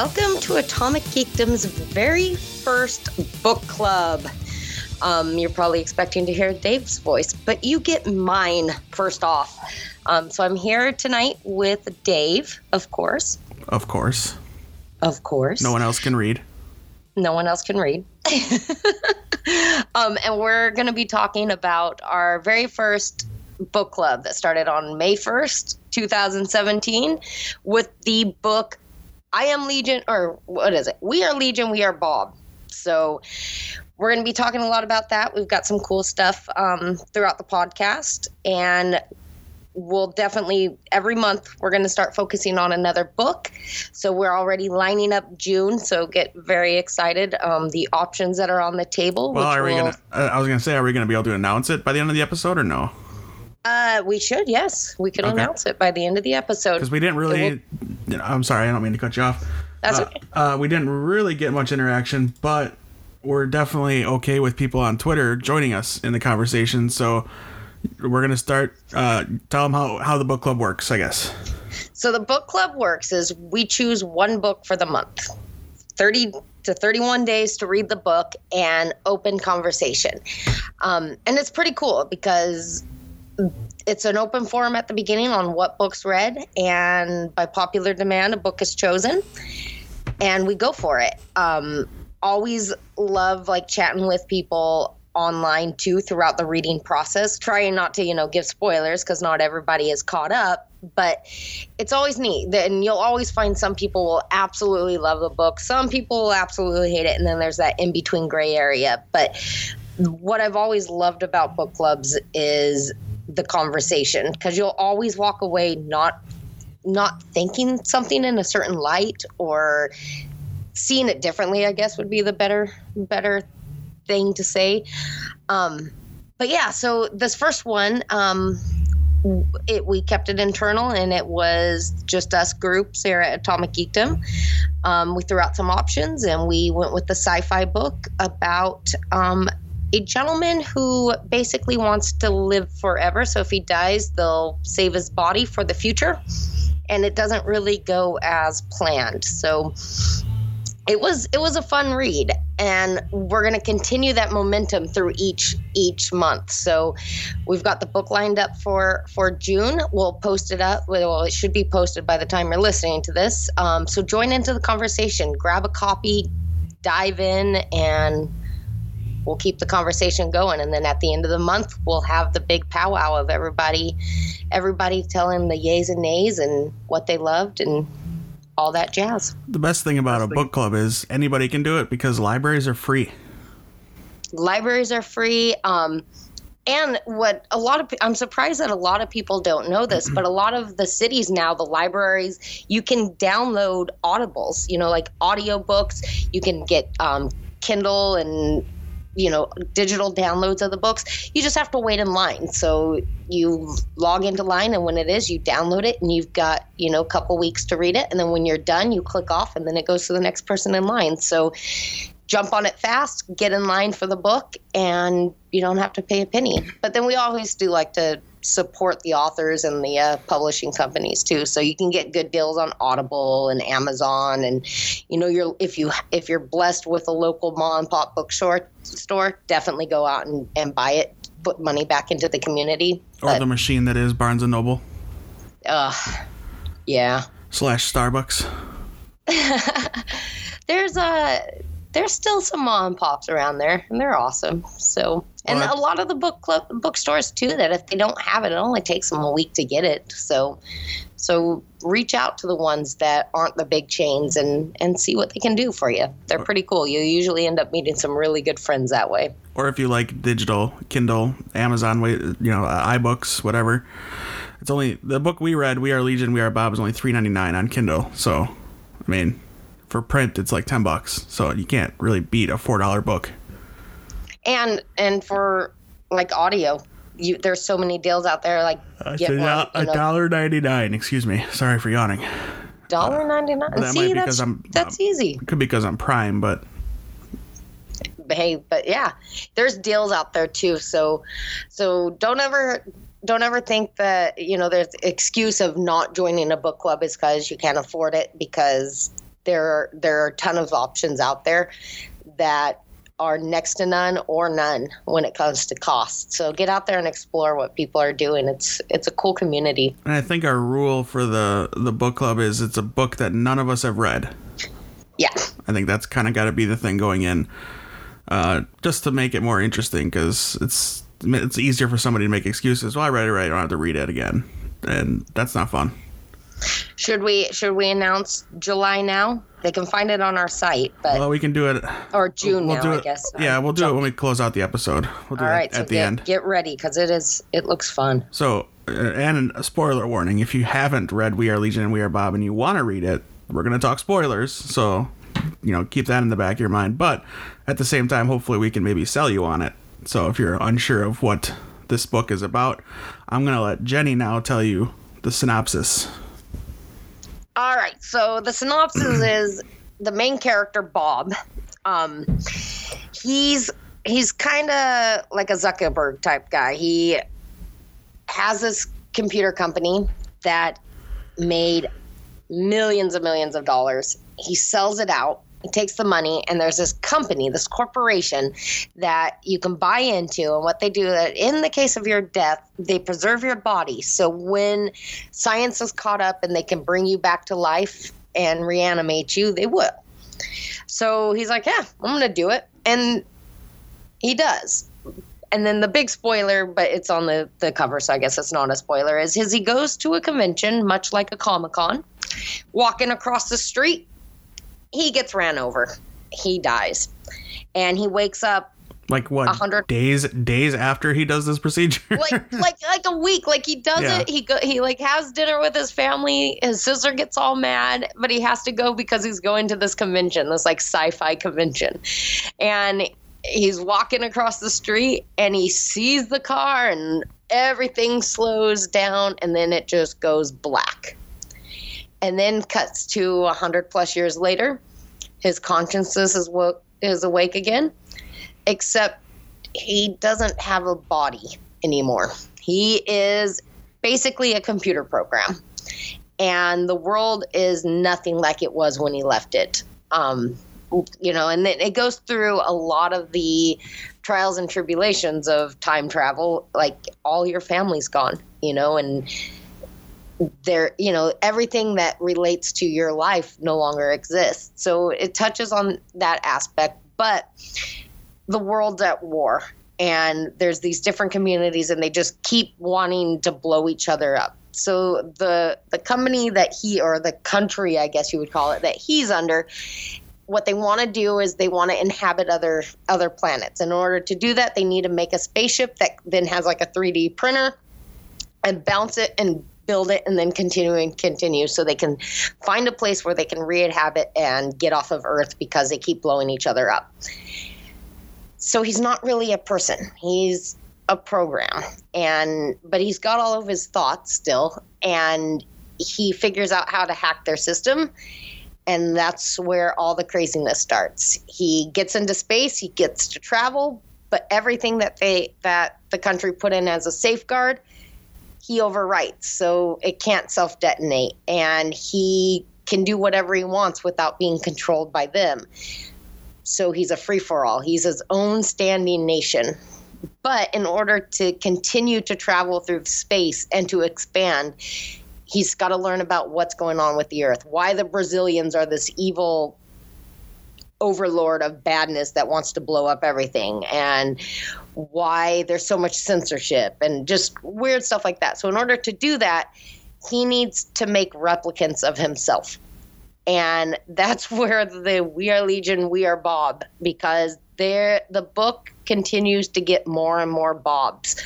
Welcome to Atomic Geekdom's very first book club. Um, you're probably expecting to hear Dave's voice, but you get mine first off. Um, so I'm here tonight with Dave, of course. Of course. Of course. No one else can read. No one else can read. um, and we're going to be talking about our very first book club that started on May 1st, 2017, with the book I Am Legion, or what is it? We Are Legion, We Are Bob. So we're going to be talking a lot about that. We've got some cool stuff um, throughout the podcast. And we'll definitely every month we're going to start focusing on another book so we're already lining up june so get very excited um, the options that are on the table well are we will, gonna uh, i was gonna say are we gonna be able to announce it by the end of the episode or no uh, we should, yes. We could okay. announce it by the end of the episode. Because we didn't really. Will, I'm sorry, I don't mean to cut you off. That's uh, okay. Uh, we didn't really get much interaction, but we're definitely okay with people on Twitter joining us in the conversation. So we're gonna start. Uh, tell them how how the book club works, I guess. So the book club works is we choose one book for the month. 30 to 31 days to read the book and open conversation. Um, and it's pretty cool because it's an open forum at the beginning on what books read, and by popular demand, a book is chosen, and we go for it. Um, always love like chatting with people online too throughout the reading process. Trying not to you know give spoilers because not everybody is caught up but it's always neat. And you'll always find some people will absolutely love the book some people will absolutely hate it and then there's that in between gray area. But what i've always loved about book clubs is the conversation because you'll always walk away not not thinking something in a certain light or seeing it differently i guess would be the better better thing to say. Um but yeah so this first one um it we kept it internal and it was just us groups here at atomic geekdom. Um, we threw out some options and we went with the sci-fi book about um, a gentleman who basically wants to live forever. So if he dies, they'll save his body for the future. And it doesn't really go as planned. So it was it was a fun read and we're going to continue that momentum through each each month so we've got the book lined up for for june we'll post it up well it should be posted by the time you're listening to this um, so join into the conversation grab a copy dive in and we'll keep the conversation going. And then at the end of the month we'll have the big powwow of everybody everybody telling the yays and nays and what they loved and all that jazz. The best thing about best a book club is anybody can do it because libraries are free. Libraries are free um, and what a lot of i'm surprised that a lot of people don't know this but a lot of the cities now the libraries you can download audibles you know like audiobooks. You can get um, kindle and you know digital downloads of the books you just have to wait in line. So you log into line and when it is you download it and you've got you know a couple weeks to read it. And then when you're done you click off and then it goes to the next person in line. So jump on it fast get in line for the book and you don't have to pay a penny. But then we always do like to support the authors and the uh, publishing companies too. So you can get good deals on Audible and Amazon, and you know, you're if you if you're blessed with a local mom and pop bookstore store, definitely go out and, and buy it. Put money back into the community. Or but, the machine that is Barnes and Noble. Uh, yeah. Slash Starbucks. There's a there's still some mom and pops around there, and they're awesome. So, and a lot of the book club bookstores too. That if they don't have it, it only takes them a week to get it. So, so reach out to the ones that aren't the big chains and and see what they can do for you. They're pretty cool. You usually end up meeting some really good friends that way. Or if you like digital, Kindle, Amazon, you know, uh, iBooks, whatever. It's only the book we read, We Are Legion, We Are Bob, is only three ninety nine on Kindle. So, I mean, for print it's like 10 bucks. So you can't really beat a four dollar book. And and for like audio you there's so many deals out there like get one, a dollar 99 excuse me. Sorry for yawning. Dollar 99 uh, see that's I'm, that's easy. could be because i'm prime but hey but yeah there's deals out there too. So so don't ever don't ever think that you know there's excuse of not joining a book club is because you can't afford it because There are, there are a ton of options out there that are next to none or none when it comes to cost. So get out there and explore what people are doing. It's it's a cool community. And I think our rule for the the book club is it's a book that none of us have read. Yeah. I think that's kind of got to be the thing going in, uh, just to make it more interesting because it's it's easier for somebody to make excuses. Well, I read it right. I don't have to read it again, and that's not fun. Should we should we announce July now? They can find it on our site, but Well, we can do it. or June We'll now, do I it. guess. Yeah, we'll do it when we close out the episode. We'll do All it right, at so the get, end. get ready because it is it looks fun. So, uh, and a spoiler warning: if you haven't read We Are Legion and We Are Bob, and you want to read it, we're going to talk spoilers. So, you know, keep that in the back of your mind. But at the same time, hopefully, we can maybe sell you on it. So, if you're unsure of what this book is about, I'm going to let Jenny now tell you the synopsis. All right. So the synopsis is the main character Bob. Um, he's he's kind of like a Zuckerberg type guy. He has this computer company that made millions and millions of dollars. He sells it out. Takes the money, and there's this company, this corporation that you can buy into. And what they do, that in the case of your death, they preserve your body. So when science is caught up and they can bring you back to life and reanimate you, they will. So he's like, yeah, I'm to do it. And he does. And then the big spoiler, but it's on the, the cover, so I guess it's not a spoiler, is his he goes to a convention, much like a Comic Con, walking across the street, he gets ran over. He dies. And he wakes up Like what? A hundred- days days after he does this procedure. like like like a week like he does Yeah. it he go he like has dinner with his family his sister gets all mad but he has to go because he's going to this convention this like sci-fi convention and he's walking across the street and he sees the car and everything slows down and then it just goes black and then cuts to a hundred plus years later his conscience is is awake again except he doesn't have a body anymore. He is basically a computer program, and the world is nothing like it was when he left it. Um, you know, and then it goes through a lot of the trials and tribulations of time travel. Like all your family's gone, you know, and there, you know, everything that relates to your life no longer exists. So it touches on that aspect, but the world's at war and there's these different communities and they just keep wanting to blow each other up so the the company that he or the country i guess you would call it that he's under what they want to do is they want to inhabit other other planets in order to do that they need to make a spaceship that then has like a 3d printer and bounce it and build it and then continue and continue so they can find a place where they can re-inhabit and get off of earth because they keep blowing each other up. So he's not really a person. He's a program. And but he's got all of his thoughts still and he figures out how to hack their system. And that's where all the craziness starts. He gets into space he gets to travel but everything that they that the country put in as a safeguard he overwrites so it can't self detonate and he can do whatever he wants without being controlled by them so he's a free for all. He's his own standing nation. But in order to continue to travel through space and to expand, he's got to learn about what's going on with the earth, why the Brazilians are this evil overlord of badness that wants to blow up everything, and why there's so much censorship and just weird stuff like that. So, in order to do that, he needs to make replicants of himself and that's where the we are legion we are bob because there the book continues to get more and more bobs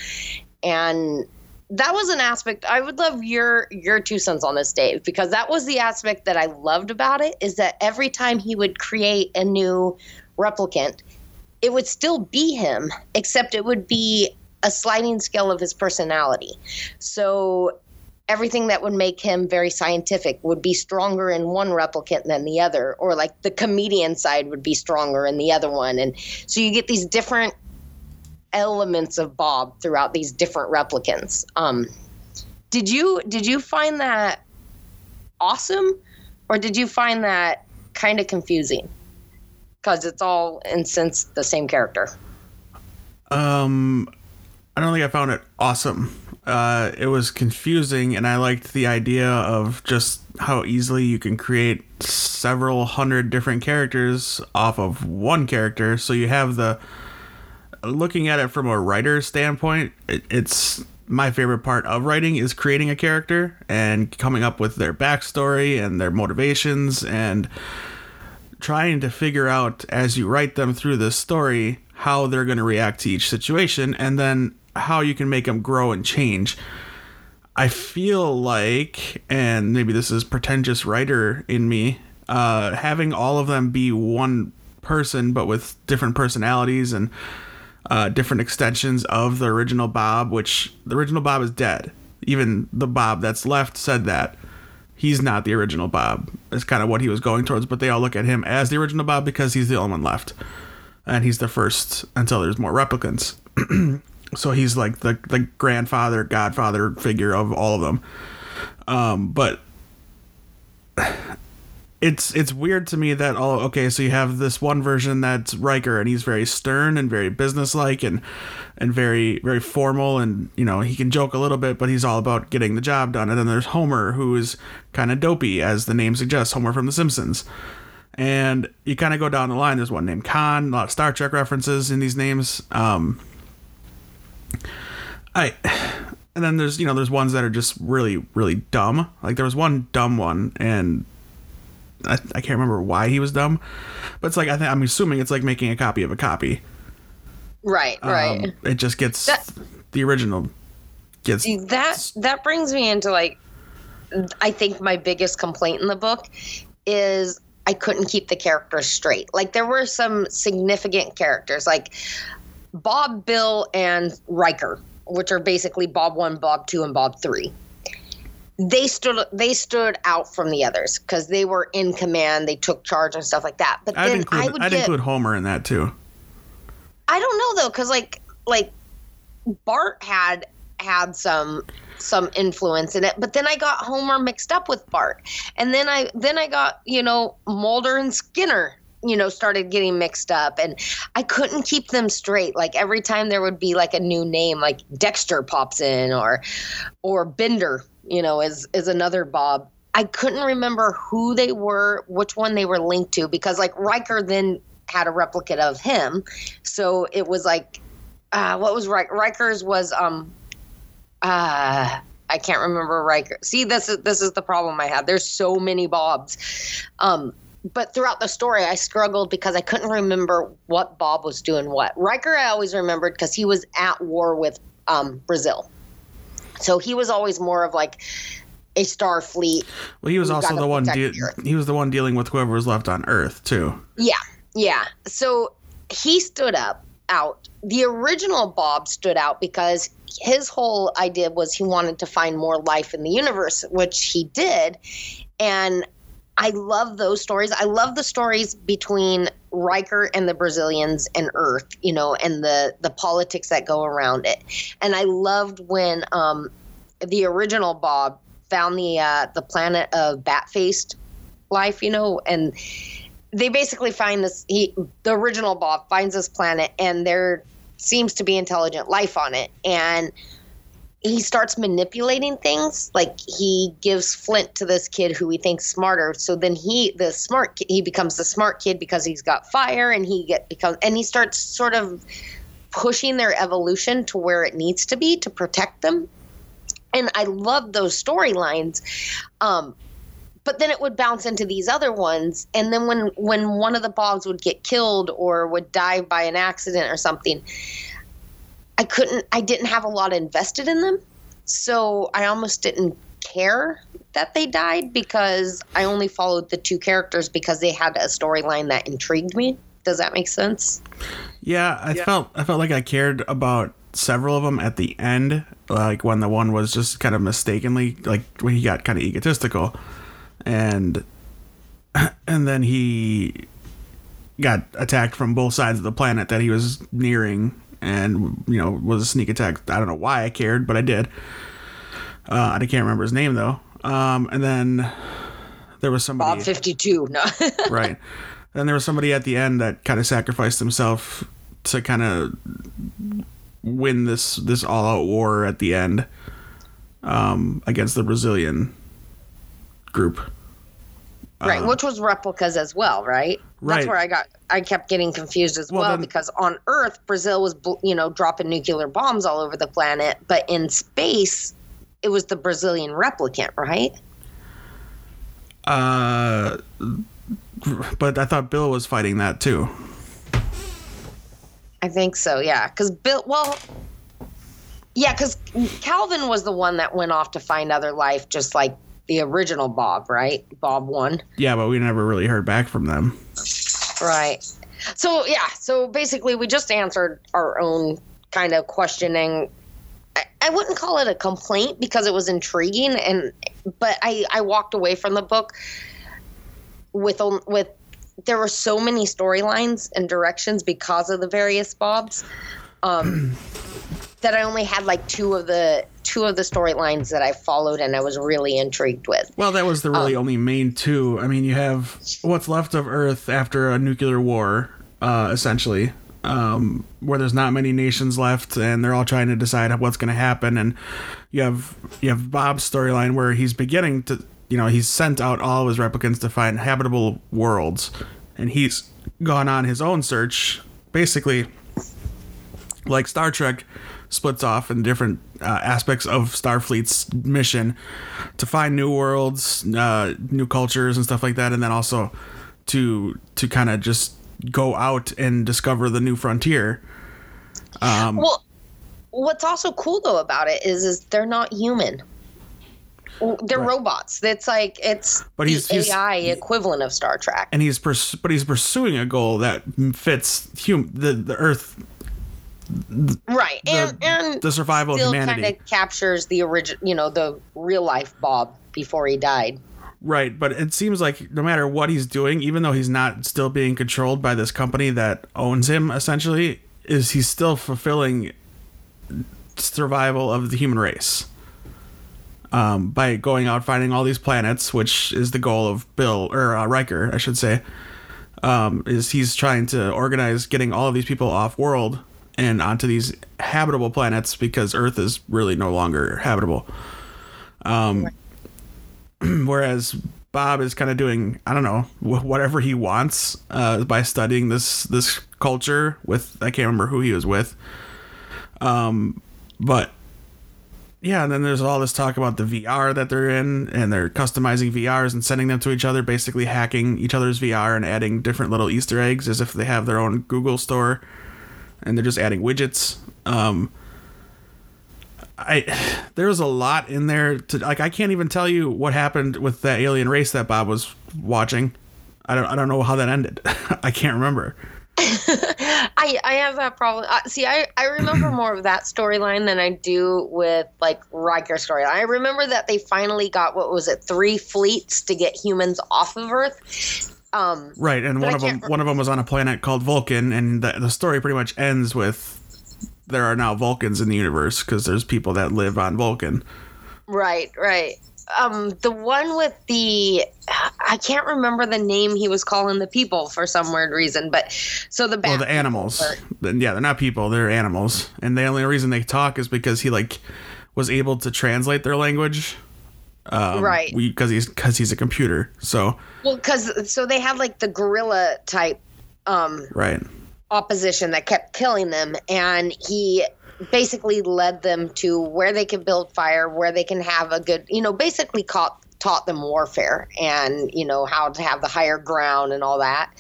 and that was an aspect i would love your your two cents on this dave because that was the aspect that i loved about it is that every time he would create a new replicant it would still be him except it would be a sliding scale of his personality. So everything that would make him very scientific would be stronger in one replicant than the other or like the comedian side would be stronger in the other one and so you get these different elements of bob throughout these different replicants um did you did you find that awesome or did you find that kind of confusing because it's all in sense the same character. Um, I don't think I found it awesome. Uh, it was confusing, and I liked the idea of just how easily you can create several hundred different characters off of one character. So you have the looking at it from a writer's standpoint, it, it's my favorite part of writing is creating a character and coming up with their backstory and their motivations and trying to figure out as you write them through this story how they're going to react to each situation and then how you can make them grow and change. I feel like, and maybe this is pretentious writer in me, uh, having all of them be one person but with different personalities and uh, different extensions of the original Bob, which the original Bob is dead. Even the Bob that's left said that. He's not the original Bob. It's kind of what he was going towards, but they all look at him as the original Bob because he's the only one left. And he's the first until there's more replicants. so he's like the, the grandfather, godfather figure of all of them. Um, but it's it's weird to me that oh okay so you have this one version that's Riker and he's very stern and very businesslike and and very very formal and you know he can joke a little bit but he's all about getting the job done. And then there's Homer who is kind of dopey as the name suggests Homer from The Simpsons. And you kind of go down the line. There's one named Khan a lot of Star Trek references in these names. Um I and then there's you know there's ones that are just really really dumb. Like there was one dumb one and I, I can't remember why he was dumb, but it's like I think I'm assuming it's like making a copy of a copy. Right, right. Um, it just gets that, the original gets see, that that brings me into like I think my biggest complaint in the book is I couldn't keep the characters straight. Like there were some significant characters like Bob, Bill, and Riker, which are basically Bob 1, Bob 2, and Bob 3 they stood they stood out from the others because they were in command. They took charge and stuff like that. But I'd then include, I would I'd get, include Homer in that too. I don't know though, because like like Bart had had some some influence in it, but then I got Homer mixed up with Bart, and then I then I got you know Mulder and Skinner you know started getting mixed up and i couldn't keep them straight like every time there would be like a new name like dexter pops in or or bender you know, is is another Bob. I couldn't remember who they were, which one they were linked to, because like Riker then had a replicate of him, so it was like, uh, what was Riker? Riker's was um, uh, I can't remember Riker. See, this is this is the problem I have. There's so many Bobs, um, but throughout the story, I struggled because I couldn't remember what Bob was doing what. Riker, I always remembered because he was at war with um, Brazil. So he was always more of like a Starfleet. Well, he was also the one. De- he was the one dealing with whoever was left on Earth too. Yeah, yeah. So he stood up out. The original Bob stood out because his whole idea was he wanted to find more life in the universe, which he did. And I love those stories. I love the stories between Riker and the Brazilians and Earth, you know, and the the politics that go around it. And I loved when um, the original Bob found the uh, the planet of bat faced life, you know, and they basically find this. He the original Bob finds this planet, and there seems to be intelligent life on it, and he starts manipulating things like he gives flint to this kid who he thinks smarter. So then he the smart he becomes the smart kid because he's got fire and he get becomes and he starts sort of pushing their evolution to where it needs to be to protect them. And i love those storylines um but then it would bounce into these other ones. And then when when one of the bobs would get killed or would die by an accident or something I couldn't, I didn't have a lot invested in them. So I almost didn't care that they died because I only followed the two characters because they had a storyline that intrigued me. Does that make sense? Yeah, I yeah. felt I felt like I cared about several of them at the end, like when the one was just kind of mistakenly like when he got kind of egotistical and and then he got attacked from both sides of the planet that he was nearing and you know was a sneak attack. I don't know why I cared, but I did. Uh, I can't remember his name though. Um, and then there was somebody Bob 52. No. right. Then there was somebody at the end that kind of sacrificed himself to kind of win this this all out war at the end um, against the Brazilian group. right, which was replicas as well, right? Right. That's where I got I kept getting confused as Well, well, then- because on Earth Brazil was you know dropping nuclear bombs all over the planet, but in space it was the Brazilian replicant, right? Uh, but I thought Bill was fighting that too. I think so, yeah. Because Bill, well, yeah, because Calvin was the one that went off to find other life, just like the original Bob, right? Bob one, Yeah, but we never really heard back from them. right? So yeah, so basically, we just answered our own kind of questioning. I, I wouldn't call it a complaint because it was intriguing, and but I I walked away from the book with with there were so many storylines and directions because of the various Bobs. Um, that I only had like two of the two of the storylines that I followed and I was really intrigued with. Well, that was the really only main two. I mean, you have what's left of Earth after a nuclear war, uh, essentially, um, where there's not many nations left, and they're all trying to decide what's going to happen. And you have you have Bob's storyline where he's beginning to, you know, he's sent out all of his replicants to find habitable worlds, and he's gone on his own search, basically, like Star Trek splits off in different uh, aspects of Starfleet's mission to find new worlds, uh, new cultures, and stuff like that, and then also to to kind of just go out and discover the new frontier. Um, Well, what's also cool though about it is is they're not human. They're Right. robots. It's like it's But the he's- he's- AI equivalent of Star Trek. and he's pers- but he's pursuing a goal that fits hum- the the Earth, right. the, and and the survival of still humanity. kind of captures the original you know, the real life Bob before he died. Right, but it seems like no matter what he's doing, even though he's not still being controlled by this company that owns him, essentially, is he's still fulfilling survival of the human race. Um, by going out finding all these planets, which is the goal of Bill or uh, Riker, I should say, um, is he's trying to organize getting all of these people off world and onto these habitable planets because Earth is really no longer habitable. Whereas Bob is kind of doing I don't know whatever he wants uh, by studying this this culture with I can't remember who he was with, um, but yeah, and then there's all this talk about the VR that they're in, and they're customizing VRs and sending them to each other, basically hacking each other's VR and adding different little Easter eggs as if they have their own Google store, and they're just adding widgets. Um, I there's a lot in there to like I can't even tell you what happened with that alien race that Bob was watching. I don't I don't know how that ended. I can't remember. I I have that problem. Uh, see, I I remember more of that storyline than I do with like Riker storyline. I remember that they finally got what was it three fleets to get humans off of Earth. Um, Right, and one I of them one of them was on a planet called Vulcan, and the, the story pretty much ends with there are now Vulcans in the universe because there's people that live on Vulcan. right, right. Um, the one with the I can't remember the name he was calling the people for some weird reason, but so the Well, the animals. Then yeah, they're not people; they're animals, and the only reason they talk is because he like was able to translate their language. Um, Right. Because he's because he's a computer. So well, because so they had like the gorilla type um right. opposition that kept killing them and he basically led them to where they can build fire where they can have a good you know basically caught, taught them warfare and you know how to have the higher ground and all that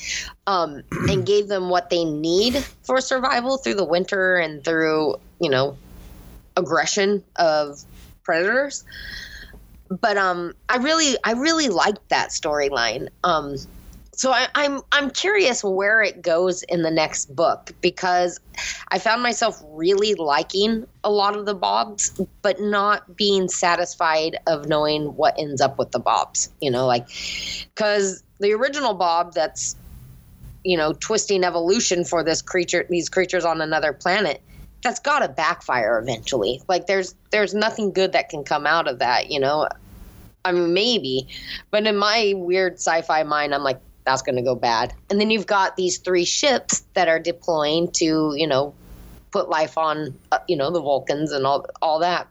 um, and gave them what they need for survival through the winter and through you know aggression of predators but um i really i really liked that storyline um so I, I'm I'm curious where it goes in the next book because I found myself really liking a lot of the Bobs, but not being satisfied of knowing what ends up with the Bobs. You know, like because the original Bob that's you know twisting evolution for this creature, these creatures on another planet, that's got to backfire eventually. Like there's there's nothing good that can come out of that. You know, I mean, maybe, but in my weird sci-fi mind, I'm like, that's going to go bad. And then you've got these three ships that are deploying to, you know, put life on, uh, you know, the Vulcans and all all that.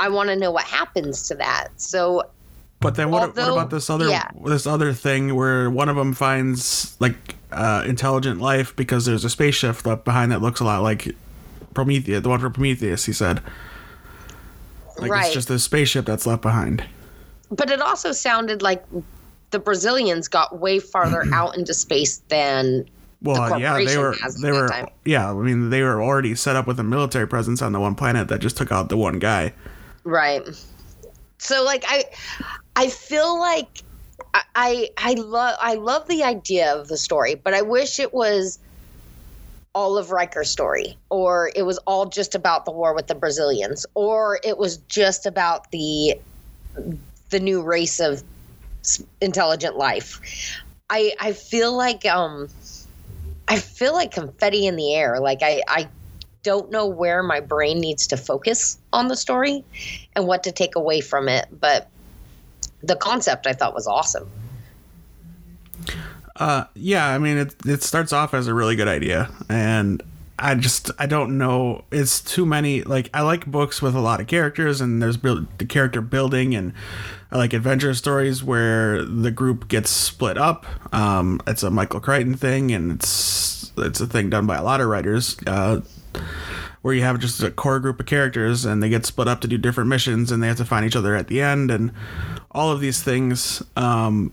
I want to know what happens to that. So But then what, what about this other yeah. this other thing where one of them finds like uh, intelligent life because there's a spaceship left behind that looks a lot like Prometheus, the one from Prometheus. He said, like right. it's just a spaceship that's left behind. but it also sounded like the Brazilians got way farther out into space than Well, yeah, they were they were time. yeah. I mean, they were already set up with a military presence on the one planet that just took out the one guy. Right. So like I I feel like I, I love I love the idea of the story, but I wish it was all of Riker's story or it was all just about the war with the Brazilians or it was just about the the new race of intelligent life. I I feel like um I feel like confetti in the air. Like I I don't know where my brain needs to focus on the story and what to take away from it, but the concept I thought was awesome. Uh, yeah, I mean, it it starts off as a really good idea, and I just I don't know. It's too many. Like I like books with a lot of characters, and there's build, the character building, and I like adventure stories where the group gets split up. Um, it's a Michael Crichton thing, and it's it's a thing done by a lot of writers. Uh, where you have just a core group of characters and they get split up to do different missions and they have to find each other at the end and all of these things um,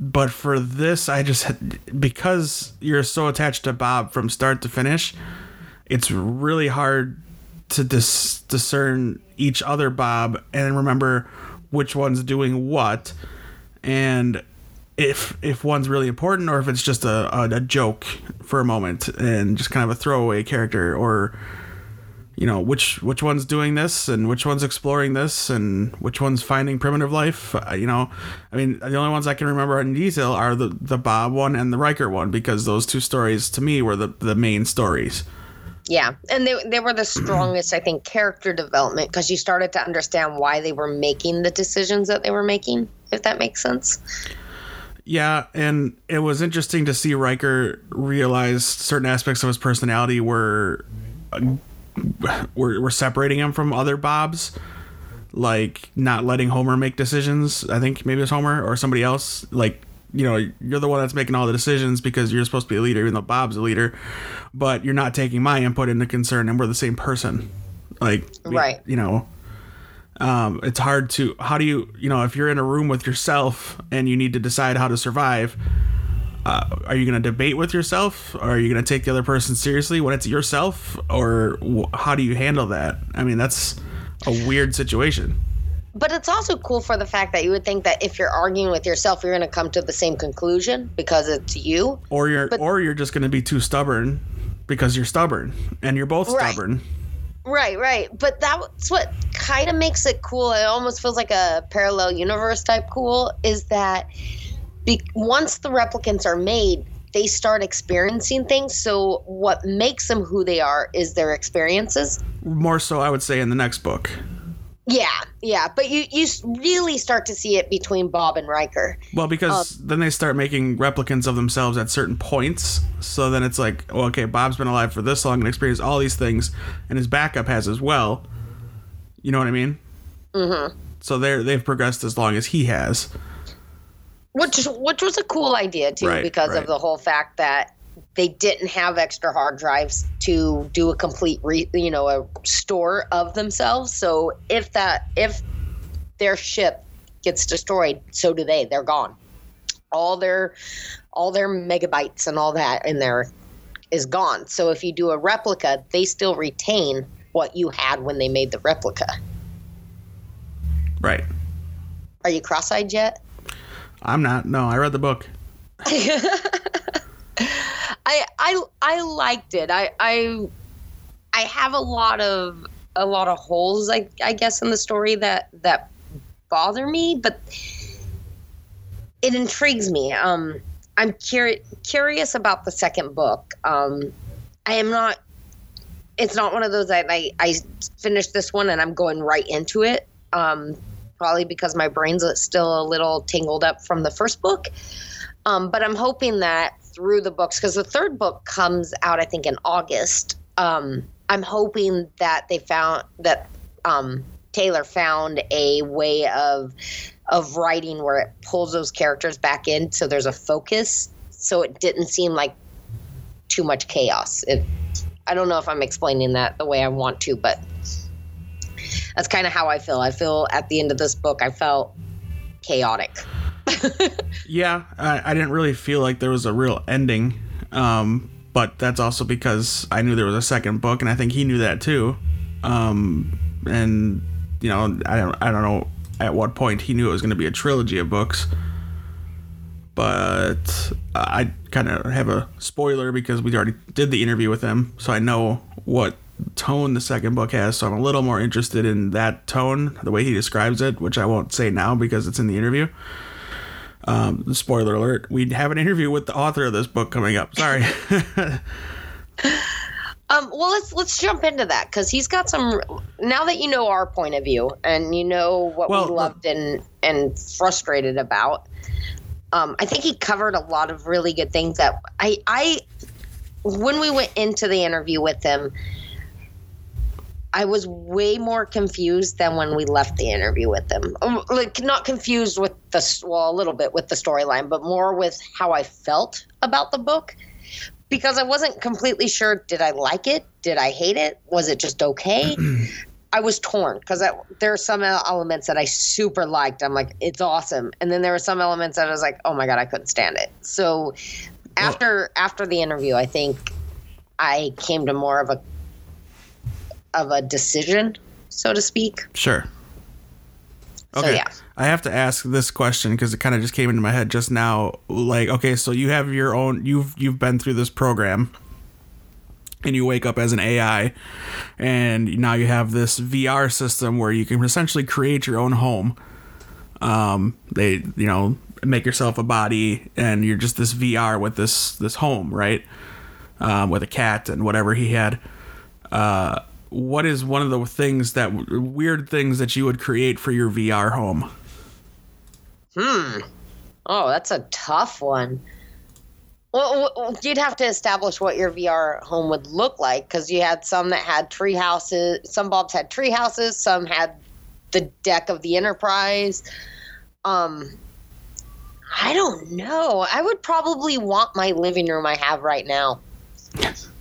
but for this i just because you're so attached to bob from start to finish it's really hard to dis- discern each other bob and remember which one's doing what. And if if one's really important or if it's just a, a, a joke for a moment and just kind of a throwaway character or you know which which one's doing this and which one's exploring this and which one's finding primitive life uh, you know i mean the only ones i can remember in detail are the the bob one and the riker one because those two stories to me were the the main stories Yeah, and they they were the strongest, I think, character development because you started to understand why they were making the decisions that they were making. If that makes sense. yeah and it was interesting to see riker realize certain aspects of his personality were were, were separating him from other bobs like not letting homer make decisions. I think maybe it's homer or somebody else. Like you know you're the one that's making all the decisions because you're supposed to be a leader even though bob's a leader. But you're not taking my input into concern and we're the same person. Like we- Right. you know um, it's hard to how do you you know if you're in a room with yourself and you need to decide how to survive uh, are you going to debate with yourself or are you going to take the other person seriously when it's yourself or how do you handle that i mean that's a weird situation But it's also cool for the fact that you would think that if you're arguing with yourself, you're going to come to the same conclusion because it's you. or you're But- or you're just going to be too stubborn because you're stubborn and you're both Right. stubborn Right, right. But that's what kind of makes it cool. It almost feels like a parallel universe type cool is that be- once the replicants are made, they start experiencing things. So what makes them who they are is their experiences. more so i would say in the next book Yeah, yeah. But you you really start to see it between Bob and Riker. well because then they start making replicants of themselves at certain points so then it's like well, okay bob's been alive for this long and experienced all these things and his backup has as well you know what i mean mm-hmm. so they're they've progressed as long as he has which which was a cool idea too Right, because right. of the whole fact that they didn't have extra hard drives to do a complete re, you know a store of themselves. So if that if their ship gets destroyed so do they. They're gone. All their all their megabytes and all that in there is gone. So if you do a replica they still retain what you had when they made the replica. Right. Are you cross-eyed yet i'm not no i read the book I I I liked it. I I I have a lot of a lot of holes I I guess in the story that that bother me, but it intrigues me. Um I'm curi- curious about the second book. Um I am not it's not one of those that I I finished this one and I'm going right into it. Um probably because my brain's still a little tangled up from the first book. Um, but I'm hoping that through the books, because the third book comes out, I think, in August. Um, I'm hoping that they found that um, Taylor found a way of of writing where it pulls those characters back in, so there's a focus, so it didn't seem like too much chaos. It, I don't know if I'm explaining that the way I want to, but that's kind of how I feel. I feel at the end of this book, I felt chaotic. yeah, I, I, didn't really feel like there was a real ending. Um, but that's also because I knew there was a second book, and I think he knew that too. Um, and you know, I don't, I don't know at what point he knew it was going to be a trilogy of books. But I kind of have a spoiler because we already did the interview with him, so I know what tone the second book has. So I'm a little more interested in that tone, the way he describes it, which I won't say now because it's in the interview. Um, spoiler alert: we have an interview with the author of this book coming up. Sorry. Um, well, let's let's jump into that because he's got some. Now that you know our point of view and you know what well, we loved and and frustrated about, um, I think he covered a lot of really good things. That I I when we went into the interview with him, I was way more confused than when we left the interview with him. Um, like not confused with the well, a little bit with the storyline, but more with how I felt about the book because I wasn't completely sure did I like it? Did I hate it? Was it just okay? I was torn because there are some elements that I super liked. I'm like, it's awesome. And then there were some elements that I was like, oh my God, I couldn't stand it. So after after the interview, I think I came to more of a of a decision, so to speak. Sure. Okay. So, yeah. I have to ask this question because it kind of just came into my head just now. Like, okay, so you have your own. You've you've been through this program, and you wake up as an AI, and now you have this VR system where you can essentially create your own home. Um, they you know make yourself a body, and you're just this VR with this this home, right? Um, with a cat and whatever he had. Uh, what is one of the things that weird things that you would create for your VR home? Hmm. Oh, that's a tough one. Well, you'd have to establish what your VR home would look like because you had some that had tree houses. Some bulbs had tree houses. Some had the deck of the Enterprise. Um, I don't know. I would probably want my living room I have right now.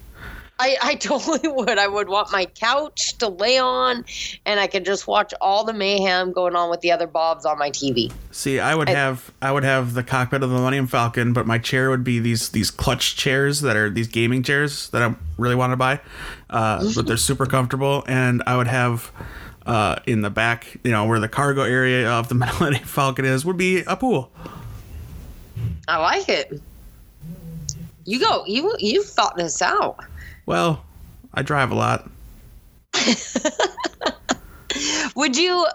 I, I totally would. I would want my couch to lay on, and I could just watch all the mayhem going on with the other Bobs on my TV. See, I would I, have I would have the cockpit of the Millennium Falcon, but my chair would be these these clutch chairs that are these gaming chairs that I really want to buy, uh, but they're super comfortable, and I would have. Uh, in the back, you know, where the cargo area of the Millennium Falcon is, would be a pool. I like it. You go. You you thought this out. Well, I drive a lot. Would you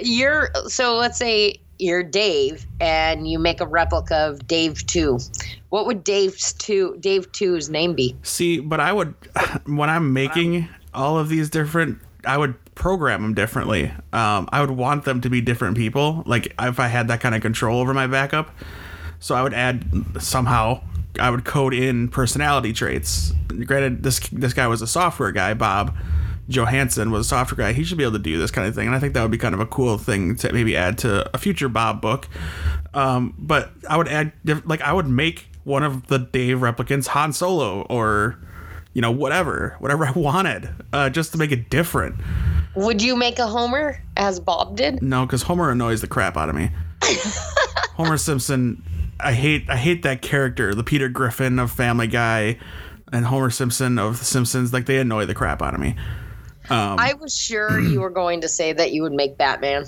you're so let's say you're Dave and you make a replica of Dave 2. What would Dave's 2 Dave 2's name be? See, but I would when I'm making all of these different I would program them differently. Um, I would want them to be different people. Like if I had that kind of control over my backup. So I would add somehow I would code in personality traits. Granted, this this guy was a software guy, Bob Johansson was a software guy. He should be able to do this kind of thing, and I think that would be kind of a cool thing to maybe add to a future Bob book. Um, but I would add, like, I would make one of the Dave replicants Han Solo, or you know, whatever, whatever I wanted, uh, just to make it different. Would you make a Homer as Bob did? No, because Homer annoys the crap out of me. Homer Simpson I hate I hate that character, the Peter Griffin of Family Guy and Homer Simpson of The Simpsons. Like they annoy the crap out of me. Um, I was sure you were going to say that you would make Batman.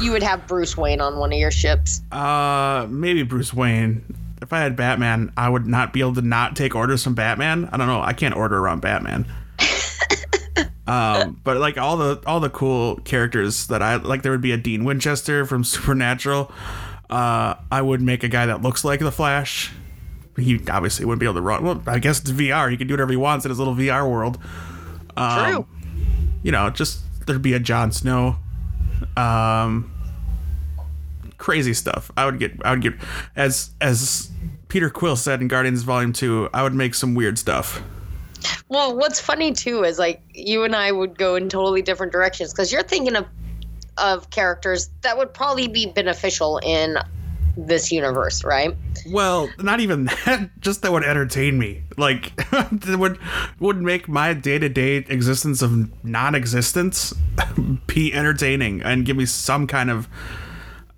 You would have Bruce Wayne on one of your ships. Uh, maybe Bruce Wayne. If I had Batman, I would not be able to not take orders from Batman. I don't know. I can't order around Batman. um, but like all the all the cool characters that I like, there would be a Dean Winchester from Supernatural. Uh, I would make a guy that looks like the Flash. He obviously wouldn't be able to run. Well, I guess it's VR. He can do whatever he wants in his little VR world. Um, True. You know, just there'd be a Jon Snow. Um, crazy stuff. I would get. I would get as as Peter Quill said in Guardians Volume Two. I would make some weird stuff. Well, what's funny too is like you and I would go in totally different directions because you're thinking of of characters that would probably be beneficial in this universe, right? Well, not even that. Just that would entertain me. Like, it would would make my day to day existence of non-existence be entertaining and give me some kind of.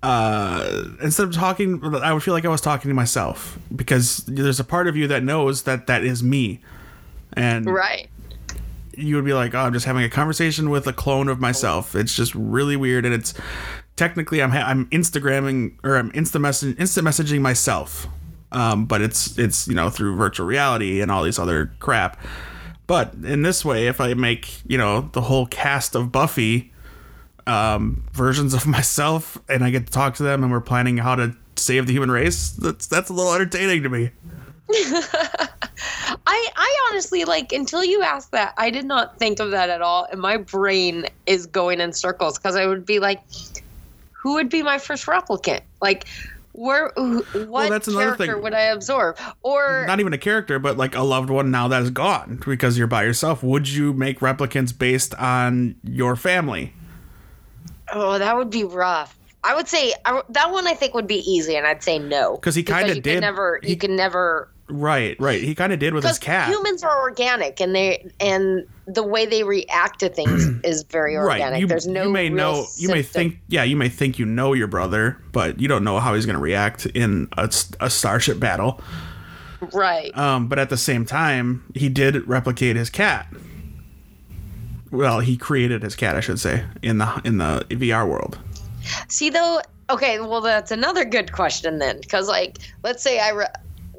Uh, instead of talking, I would feel like I was talking to myself because there's a part of you that knows that that is me, and Right. You would be like, "Oh, I'm just having a conversation with a clone of myself." It's just really weird, and it's technically I'm ha- I'm Instagramming or I'm messaging instant messaging myself, um, but it's it's you know through virtual reality and all these other crap. But in this way, if I make you know the whole cast of Buffy um, versions of myself, and I get to talk to them, and we're planning how to save the human race, that's that's a little entertaining to me. I I honestly like until you asked that, I did not think of that at all, and my brain is going in circles because I would be like, who would be my first replicant? Like, where? What that's another character thing. would I absorb? Or not even a character, but like a loved one now that is gone because you're by yourself. Would you make replicants based on your family? oh, that would be rough. I would say I, that one I think would be easy, and I'd say no because he you can did- Never, he- you can never Right, right. He kind of did with his because cat. humans are organic, and they and the way they react to things is very organic. right. You, There's no you may real know you may think yeah, you may think you know your brother, but you don't know how he's going to react in a starship battle. right. Um, but at the same time, he did replicate his cat. Well, he created his cat, I should say, in the in the VR world. See though, okay, well that's another good question then, because like, let's say I, re-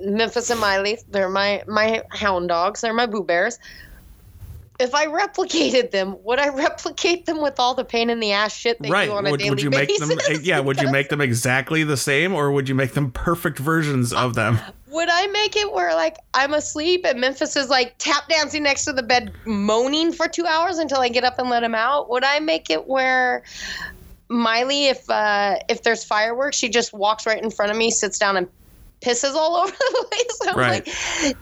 Memphis and Miley, they're my my hound dogs, they're my boo bears. If I replicated them, would I replicate them with all the pain in the ass shit they right do on a would, daily would you make basis? them eh, yeah would you make them exactly the same or would you make them perfect versions of them Would I make it where like I'm asleep and Memphis is like tap dancing next to the bed, moaning for two hours until I get up and let him out? Would I make it where Miley, if uh, if there's fireworks, she just walks right in front of me, sits down, and pisses all over the place? I'm Right. like,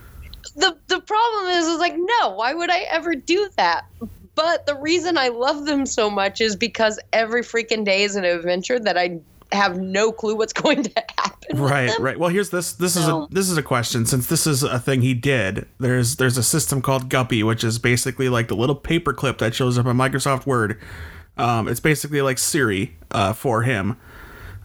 the the problem is, is like, no, why would I ever do that? But the reason I love them so much is because every freaking day is an adventure that I have no clue what's going to happen. right right well here's this this is a this is a question since this is a thing he did there's there's a system called guppy which is basically like the little paper clip that shows up in microsoft word um, it's basically like siri uh, for him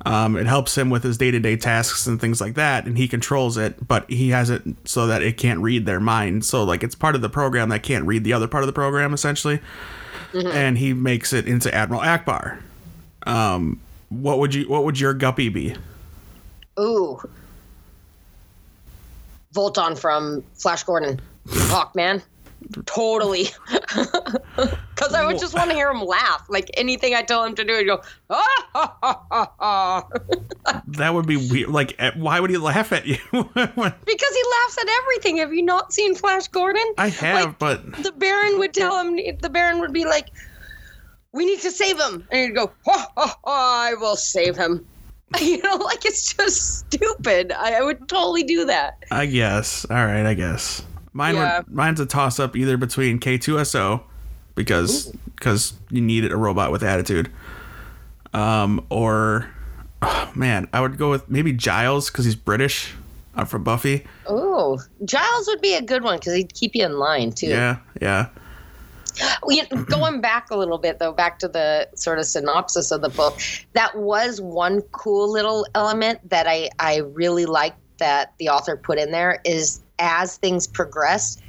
um, it helps him with his day-to-day tasks and things like that and he controls it but he has it so that it can't read their mind so like it's part of the program that can't read the other part of the program essentially and he makes it into admiral ackbar um, what would you what would your guppy be Ooh. Vultan from Flash Gordon. Hawkman. Totally. Because I would just want to hear him laugh. Like anything I tell him to do, he'd go, ah, ha, ha, ha, ha. That would be weird. Like, eh, why would he laugh at you? Because he laughs at everything. Have you not seen Flash Gordon? I have, Like, but The Baron would tell him, the Baron would be like, we need to save him. And he'd go, ha, ha, ha, I will save him. You know, like it's just stupid. I, I would totally do that. I guess. All right, I guess. Mine Yeah. would, mine's a toss up either between K2SO because because you needed a robot with attitude, um, or oh, man, I would go with maybe Giles because he's British. I'm from Buffy. Oh, Giles would be a good one because he'd keep you in line too. Yeah, yeah. Know, going back a little bit though, back to the sort of synopsis of the book, that was one cool little element that I I really liked that the author put in there is as things progressed,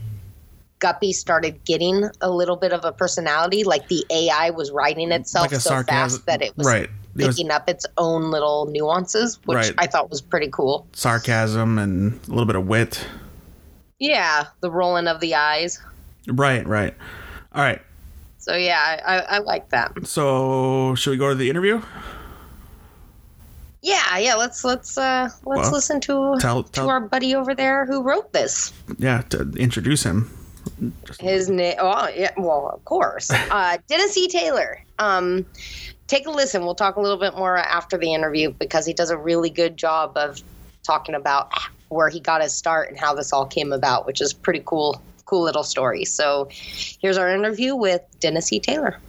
Guppy started getting a little bit of a personality, like the AI was writing itself Like so sarcasm, fast that it was right? It was picking up its own little nuances, which Right. I thought was pretty cool. sarcasm and a little bit of wit. Yeah, the rolling of the eyes. Right, right. All right. So yeah, I, I like that. So, should we go to the interview? Yeah, yeah. Let's let's uh let's Well, listen to tell- to our buddy over there who wrote this. Yeah, to introduce him. Just His name, oh yeah, well, of course, uh, Dennis E. Taylor. Um, take a listen. We'll talk a little bit more after the interview because he does a really good job of talking about where he got his start and how this all came about, which is pretty cool, cool little story. So, here's our interview with Dennis E. Taylor.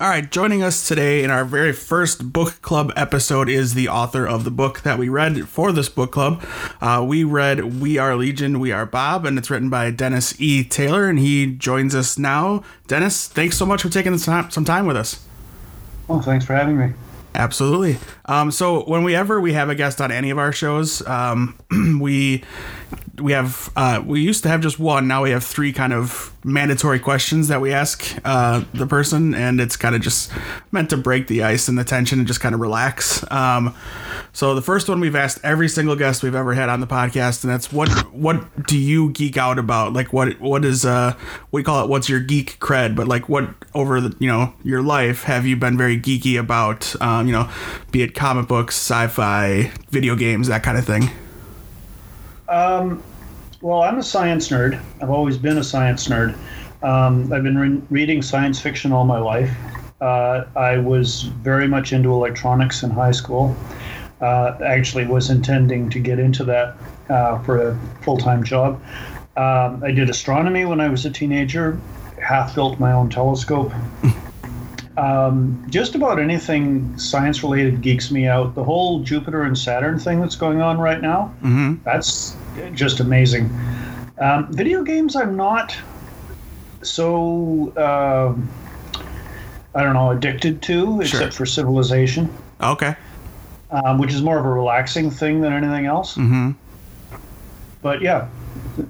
All right, joining us today in our very first book club episode is the author of the book that we read for this book club. Uh, we read We Are Legion, We Are Bob, and it's written by Dennis E. Taylor, and he joins us now. Dennis, thanks so much for taking some some time with us. Well, thanks for having me. Absolutely. Um, so whenever we have a guest on any of our shows, um, we we have uh, we used to have just one. Now we have three kind of mandatory questions that we ask uh, the person, and it's kind of just meant to break the ice and the tension and just kind of relax. Um, so the first one we've asked every single guest we've ever had on the podcast, and that's what what do you geek out about? Like what what is uh we call it what's your geek cred? But like what over the you know your life have you been very geeky about? Um, you know, be it comic books, sci-fi, video games, that kind of thing. Um, well, I'm a science nerd. I've always been a science nerd. Um, I've been re- reading science fiction all my life. Uh, I was very much into electronics in high school. Uh, actually, was intending to get into that uh, for a full-time job. Um, I did astronomy when I was a teenager. Half built my own telescope. Um, just about anything science related geeks me out. The whole Jupiter and Saturn thing that's going on right now, Mm-hmm. that's just amazing. Um, video games, I'm not so, um I don't know, addicted to, except Sure. for Civilization, Okay. um, which is more of a relaxing thing than anything else. Mm-hmm. But yeah,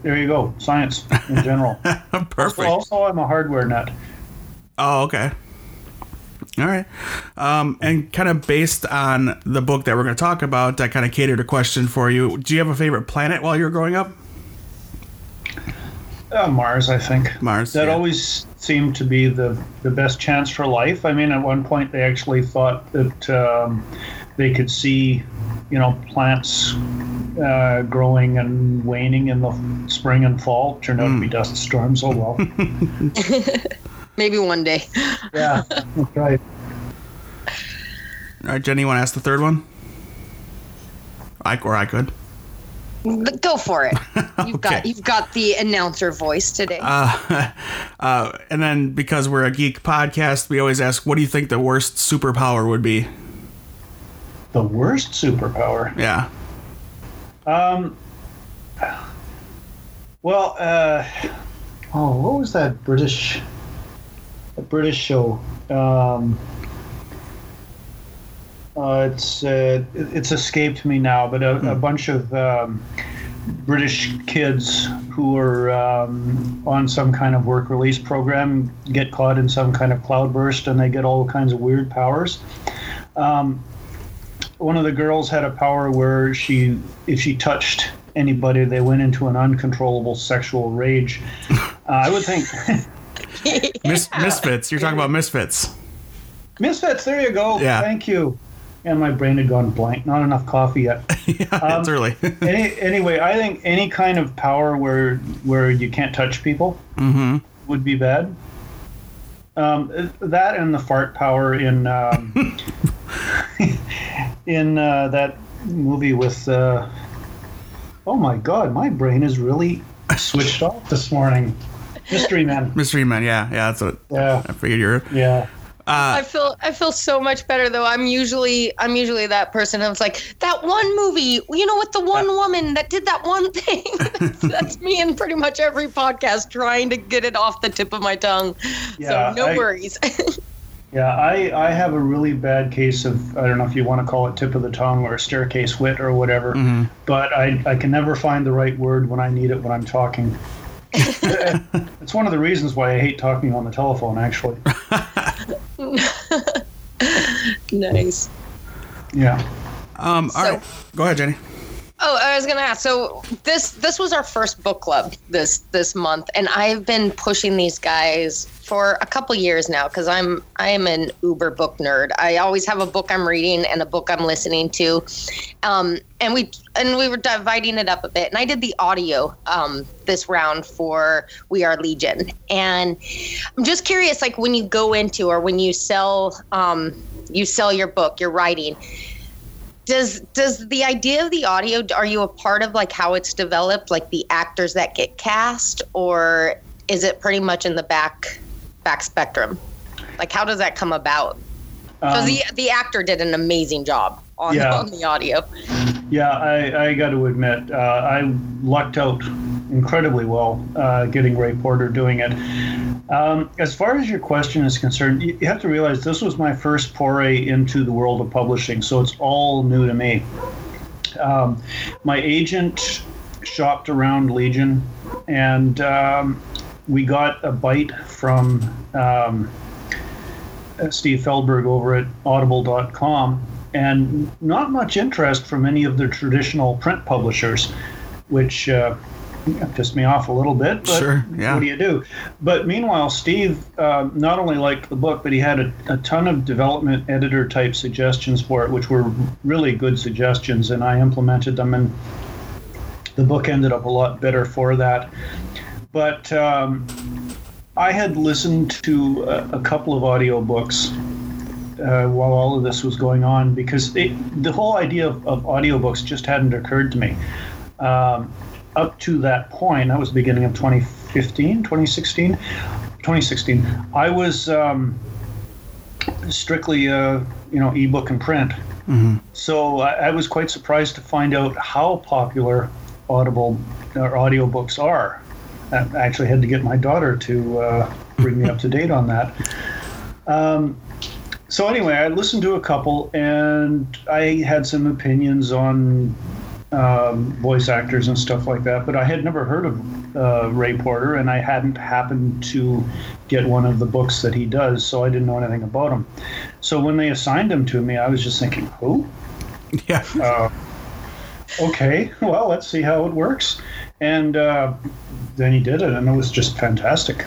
there you go. Science in general. Perfect. also, I'm a hardware nut. Oh, okay. All right. Um, and kind of based on the book that we're going to talk about, that kind of catered a question for you. Do you have a favorite planet while you were growing up? Uh, Mars, I think. Mars. That yeah. always seemed to be the, the best chance for life. I mean, at one point they actually thought that um, they could see, you know, plants uh, growing and waning in the spring and fall. Turned out to be dust storms. Oh well. Maybe one day. yeah, that's right. All right, Jenny, you want to ask the third one? I or I could. Go for it. You've got Okay. you've got the announcer voice today. Uh, uh, and then because we're a geek podcast, we always ask, what do you think the worst superpower would be? The worst superpower. Yeah. Um. Well, uh, oh, what was that British, a British show? Um, uh, it's uh, it's escaped me now, but a, a bunch of um, British kids who are um, on some kind of work release program get caught in some kind of cloudburst, and they get all kinds of weird powers. Um, one of the girls had a power where she, if she touched anybody, they went into an uncontrollable sexual rage. Uh, I would think Mis- Misfits. You're talking about misfits. misfits. There you go. Yeah. Thank you. And my brain had gone blank. Not enough coffee yet. yeah, it's early. any, anyway, I think any kind of power where where you can't touch people mm-hmm. would be bad. Um, that and the fart power in um, in uh, that movie with. Uh, oh my God, my brain is really switched off this morning. Mystery Man. Mystery Men. Yeah, yeah, that's what Yeah, I figured you were. yeah. I feel I feel so much better though. I'm usually I'm usually that person. I was like that one movie, you know, with the one woman that did that one thing. that's, that's me in pretty much every podcast trying to get it off the tip of my tongue. Yeah, so no I- worries. Yeah, I, I have a really bad case of I don't know if you want to call it tip of the tongue or staircase wit or whatever, Mm-hmm. but I, I can never find the right word when I need it when I'm talking. it's one of the reasons why I hate talking on the telephone, actually. nice. Yeah. Um, all So- right. Go ahead, Jenny. Oh, I was gonna ask. So this this was our first book club this this month, and I've been pushing these guys for a couple years now because I'm I am an uber book nerd. I always have a book I'm reading and a book I'm listening to, um, and we and we were dividing it up a bit. And I did the audio um, this round for We Are Legion, and I'm just curious, like when you go into or when you sell um, you sell your book, your writing does does the idea of the audio are you a part of like how it's developed like the actors that get cast or is it pretty much in the back back spectrum like how does that come about Um, the the actor did an amazing job on, Yeah. on the audio Yeah, I, I got to admit, uh, I lucked out incredibly well uh, getting Ray Porter doing it. Um, as far as your question is concerned, you, you have to realize this was my first foray into the world of publishing, so it's all new to me. Um, my agent shopped around Legion, and um, we got a bite from um, Steve Feldberg over at audible.com and not much interest from any of the traditional print publishers, which uh, pissed me off a little bit. But Sure, yeah. What do you do? But meanwhile, Steve uh, not only liked the book, but he had a, a ton of development editor type suggestions for it, which were really good suggestions, and I implemented them, and the book ended up a lot better for that. But um, I had listened to a, a couple of audiobooks uh, while all of this was going on because it, the whole idea of, of audiobooks just hadn't occurred to me. Um, up to that point, that was the beginning of 2015, 2016, 2016. I was um, strictly, uh, you know, ebook and print. So I, I was quite surprised to find out how popular Audible or audiobooks are. I actually had to get my daughter to uh, bring me up to date on that. Um, so anyway, I listened to a couple, and I had some opinions on um, voice actors and stuff like that. But I had never heard of uh, Ray Porter, and I hadn't happened to get one of the books that he does, so I didn't know anything about him. So when they assigned him to me, I was just thinking, who? Yeah. Uh, okay, well, let's see how it works. And uh, then he did it, and it was just fantastic.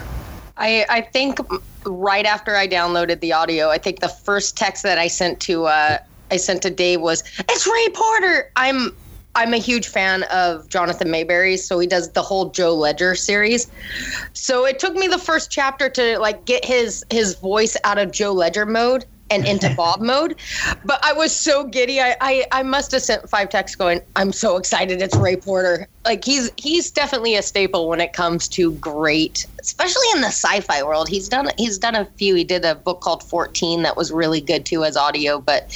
I, I think right after I downloaded the audio, I think the first text that I sent to uh, I sent to Dave was, "It's Ray Porter." I'm I'm a huge fan of Jonathan Maberry, so he does the whole Joe Ledger series. So it took me the first chapter to like get his his voice out of Joe Ledger mode and into Bob mode. But I was so giddy. I, I I must have sent five texts going, I'm so excited it's Ray Porter. Like he's he's definitely a staple when it comes to great, especially in the sci-fi world. He's done he's done a few. He did a book called 14 that was really good too as audio, but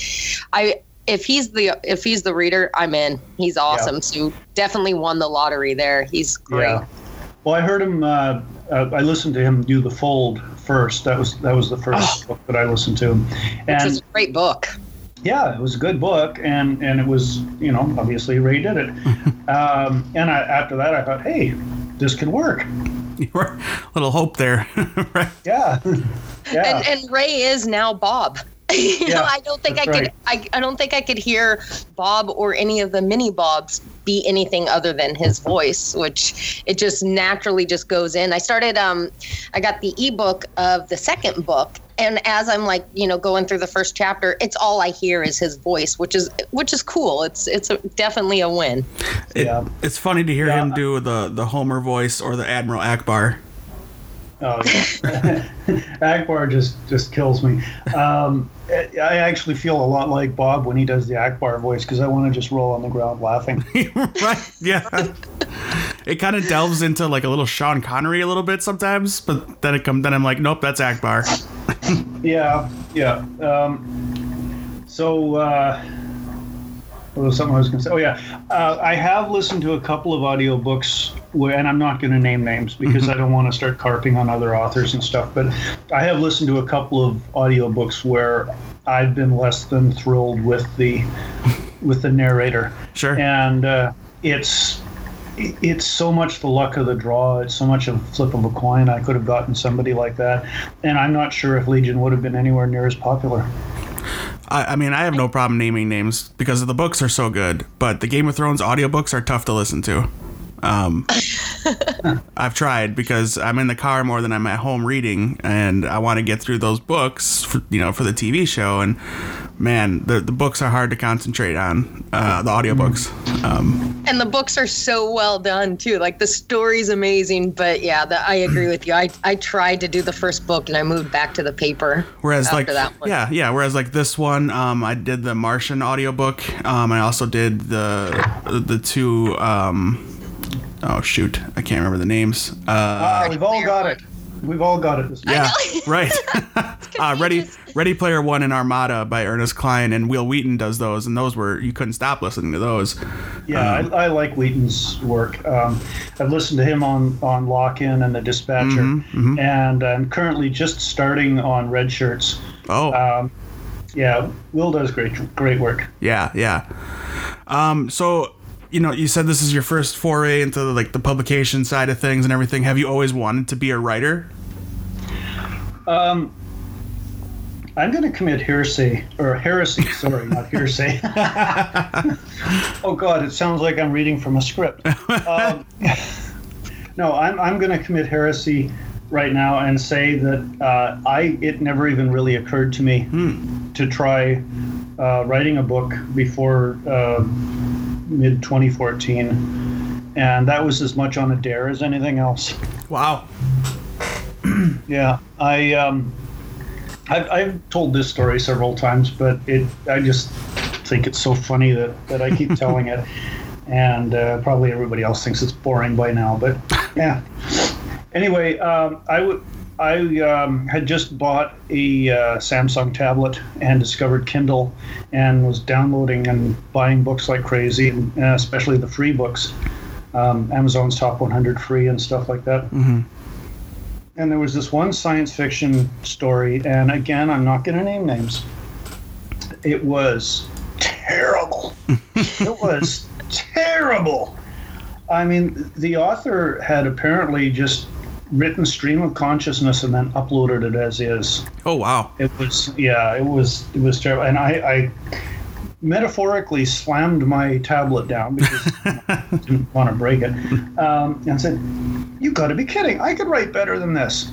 I if he's the if he's the reader, I'm in. He's awesome. So definitely won the lottery there. He's great. Yeah. Well, I heard him. Uh, uh, I listened to him do the fold first. That was that was the first book that I listened to, and is a great book. yeah, it was a good book, and and it was you know obviously Ray did it, um, and I, after that I thought, hey, this could work. little hope there, right? Yeah, yeah. And and Ray is now Bob. you know, I don't think I that's could I, I don't think I could hear Bob or any of the mini Bobs be anything other than his voice, which it just naturally just goes in. I started um I got the ebook of the second book and as I'm like, you know, going through the first chapter, it's all I hear is his voice, which is which is cool. It's it's a, definitely a win. It, Yeah. It's funny to hear Yeah. him do the the Homer voice or the Admiral Ackbar. Oh, yeah. Ackbar just just kills me. Um, I actually feel a lot like Bob when he does the Ackbar voice because I want to just roll on the ground laughing. right? Yeah. It kind of delves into like a little Sean Connery a little bit sometimes, but then it comes. Then I'm like, nope, that's Ackbar. Yeah, yeah. Um, so, uh, was something I was going to say? Oh, yeah. Uh, I have listened to a couple of audiobooks, where, and I'm not going to name names because I don't want to start carping on other authors and stuff, but I have listened to a couple of audiobooks where I've been less than thrilled with the with the narrator. Sure. And uh, it's it's so much the luck of the draw. It's so much a flip of a coin. I could have gotten somebody like that, and I'm not sure if Legion would have been anywhere near as popular. I, I mean, I have no problem naming names because the books are so good, but the Game of Thrones audiobooks are tough to listen to. Um, I've tried because I'm in the car more than I'm at home reading, and I want to get through those books, for, you know, for the TV show. And man, the the books are hard to concentrate on. Uh, the audiobooks. Um, and the books are so well done too. Like the story's amazing, but yeah, the, I agree with you. I I tried to do the first book and I moved back to the paper. Whereas like that one. yeah, yeah. Whereas like this one, um, I did the Martian audiobook. Um, I also did the the two. Um, oh shoot, I can't remember the names. Uh, Ah, we've all got it. We've all got it. This yeah, right. uh, Ready Ready Player One and Armada by Ernest Cline and Wil Wheaton does those, and those were you couldn't stop listening to those. Yeah, Um, I, I like Wheaton's work. Um, I've listened to him on on Lock In and The Dispatcher, Mm-hmm, and I'm currently just starting on Red Shirts. Oh, Um, yeah, Will does great great work. yeah, yeah. Um, so you know, you said this is your first foray into like the publication side of things and everything. Have you always wanted to be a writer? Um, I'm going to commit heresy or heresy. Sorry, not hearsay. oh God, it sounds like I'm reading from a script. Um, no, I'm I'm going to commit heresy right now and say that uh, I it never even really occurred to me to try uh, writing a book before uh, mid 2014, and that was as much on a dare as anything else. Wow. Yeah, I um, I've, I've told this story several times, but it I just think it's so funny that, that I keep telling it, and uh, probably everybody else thinks it's boring by now. But yeah. Anyway, um, I would. I um, had just bought a uh, Samsung tablet and discovered Kindle, and was downloading and buying books like crazy, and, uh, especially the free books, um, Amazon's Top 100 free and stuff like that and there was this one science fiction story, and again, I'm not going to name names. It was terrible. it was terrible. I mean, the author had apparently just written stream of consciousness and then uploaded it as is. Oh wow. It was, yeah, it was, it was terrible. And I, I metaphorically slammed my tablet down because I didn't want to break it, um, and said, "You got to be kidding! I could write better than this."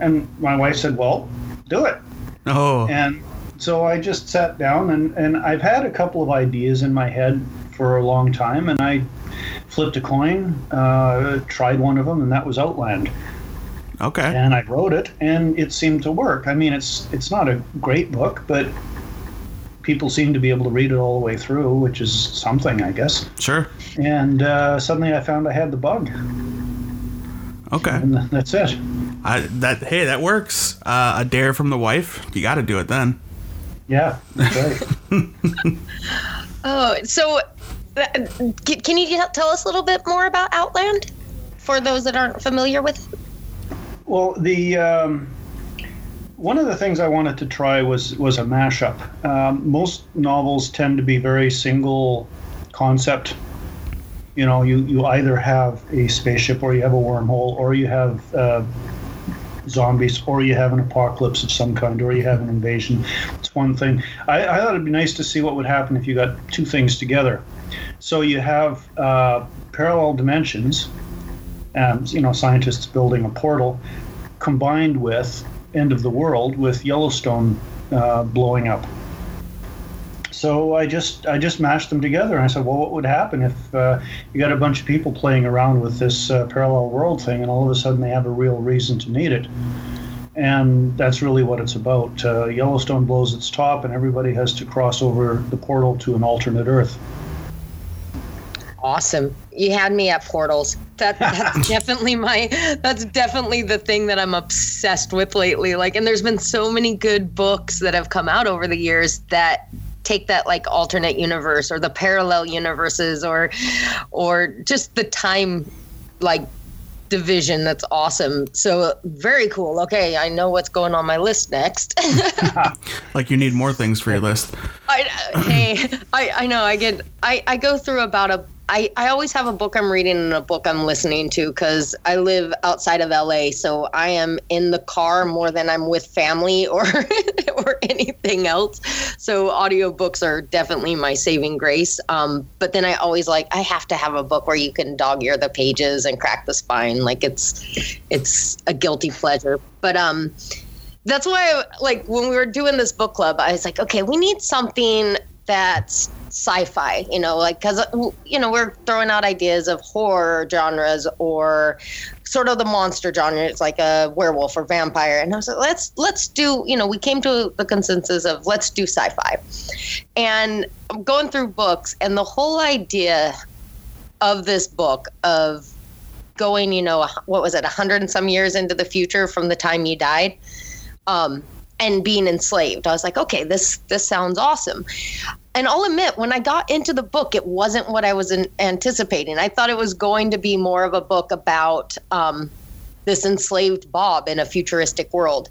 And my wife said, "Well, do it." Oh. And so I just sat down, and and I've had a couple of ideas in my head for a long time, and I flipped a coin, uh, tried one of them, and that was Outland Okay. and I wrote it, and it seemed to work. I mean, it's it's not a great book, but people seem to be able to read it all the way through, which is something, I guess. Sure. And uh, suddenly, I found I had the bug, Okay. and that's it. I, that hey, that works. Uh, a dare from the wife. You got to do it then. Yeah, that's right. Oh, so uh, can can you tell us a little bit more about Outland for those that aren't familiar with it? well, the um, one of the things I wanted to try was was a mashup. Um, most novels tend to be very single concept. You know, you, you either have a spaceship, or you have a wormhole, or you have uh, zombies, or you have an apocalypse of some kind, or you have an invasion. It's one thing. I, I thought it'd be nice to see what would happen if you got two things together. So you have uh, parallel dimensions, and you know, scientists building a portal, combined with end of the world with Yellowstone uh, blowing up. So I just I just mashed them together, and I said, well, what would happen if uh, you got a bunch of people playing around with this uh, parallel world thing, and all of a sudden they have a real reason to need it? And that's really what it's about. Uh, Yellowstone blows its top, and everybody has to cross over the portal to an alternate Earth. Awesome. You had me at portals. That that's definitely my that's definitely the thing that I'm obsessed with lately. Like and there's been so many good books that have come out over the years that take that like alternate universe or the parallel universes or or just the time like division that's awesome. So very cool. Okay, I know what's going on my list next. Like you need more things for your list. I, hey, I, I know I get I, I go through about a I, I always have a book I'm reading and a book I'm listening to because I live outside of LA. So I am in the car more than I'm with family or or anything else. So audiobooks are definitely my saving grace. Um, but then I always like I have to have a book where you can dog ear the pages and crack the spine. Like it's it's a guilty pleasure. But um that's why like when we were doing this book club, I was like, okay, we need something that's sci-fi you know like because you know we're throwing out ideas of horror genres or sort of the monster genre. It's like a werewolf or vampire. And i was like let's let's do you know we came to the consensus of let's do sci-fi. And i'm going through books and the whole idea of this book of going you know what was it 100 and some years into the future from the time you died um, and being enslaved. I was like, okay, this this sounds awesome and I'll admit, when I got into the book, it wasn't what I was anticipating. I thought it was going to be more of a book about um, this enslaved Bob in a futuristic world.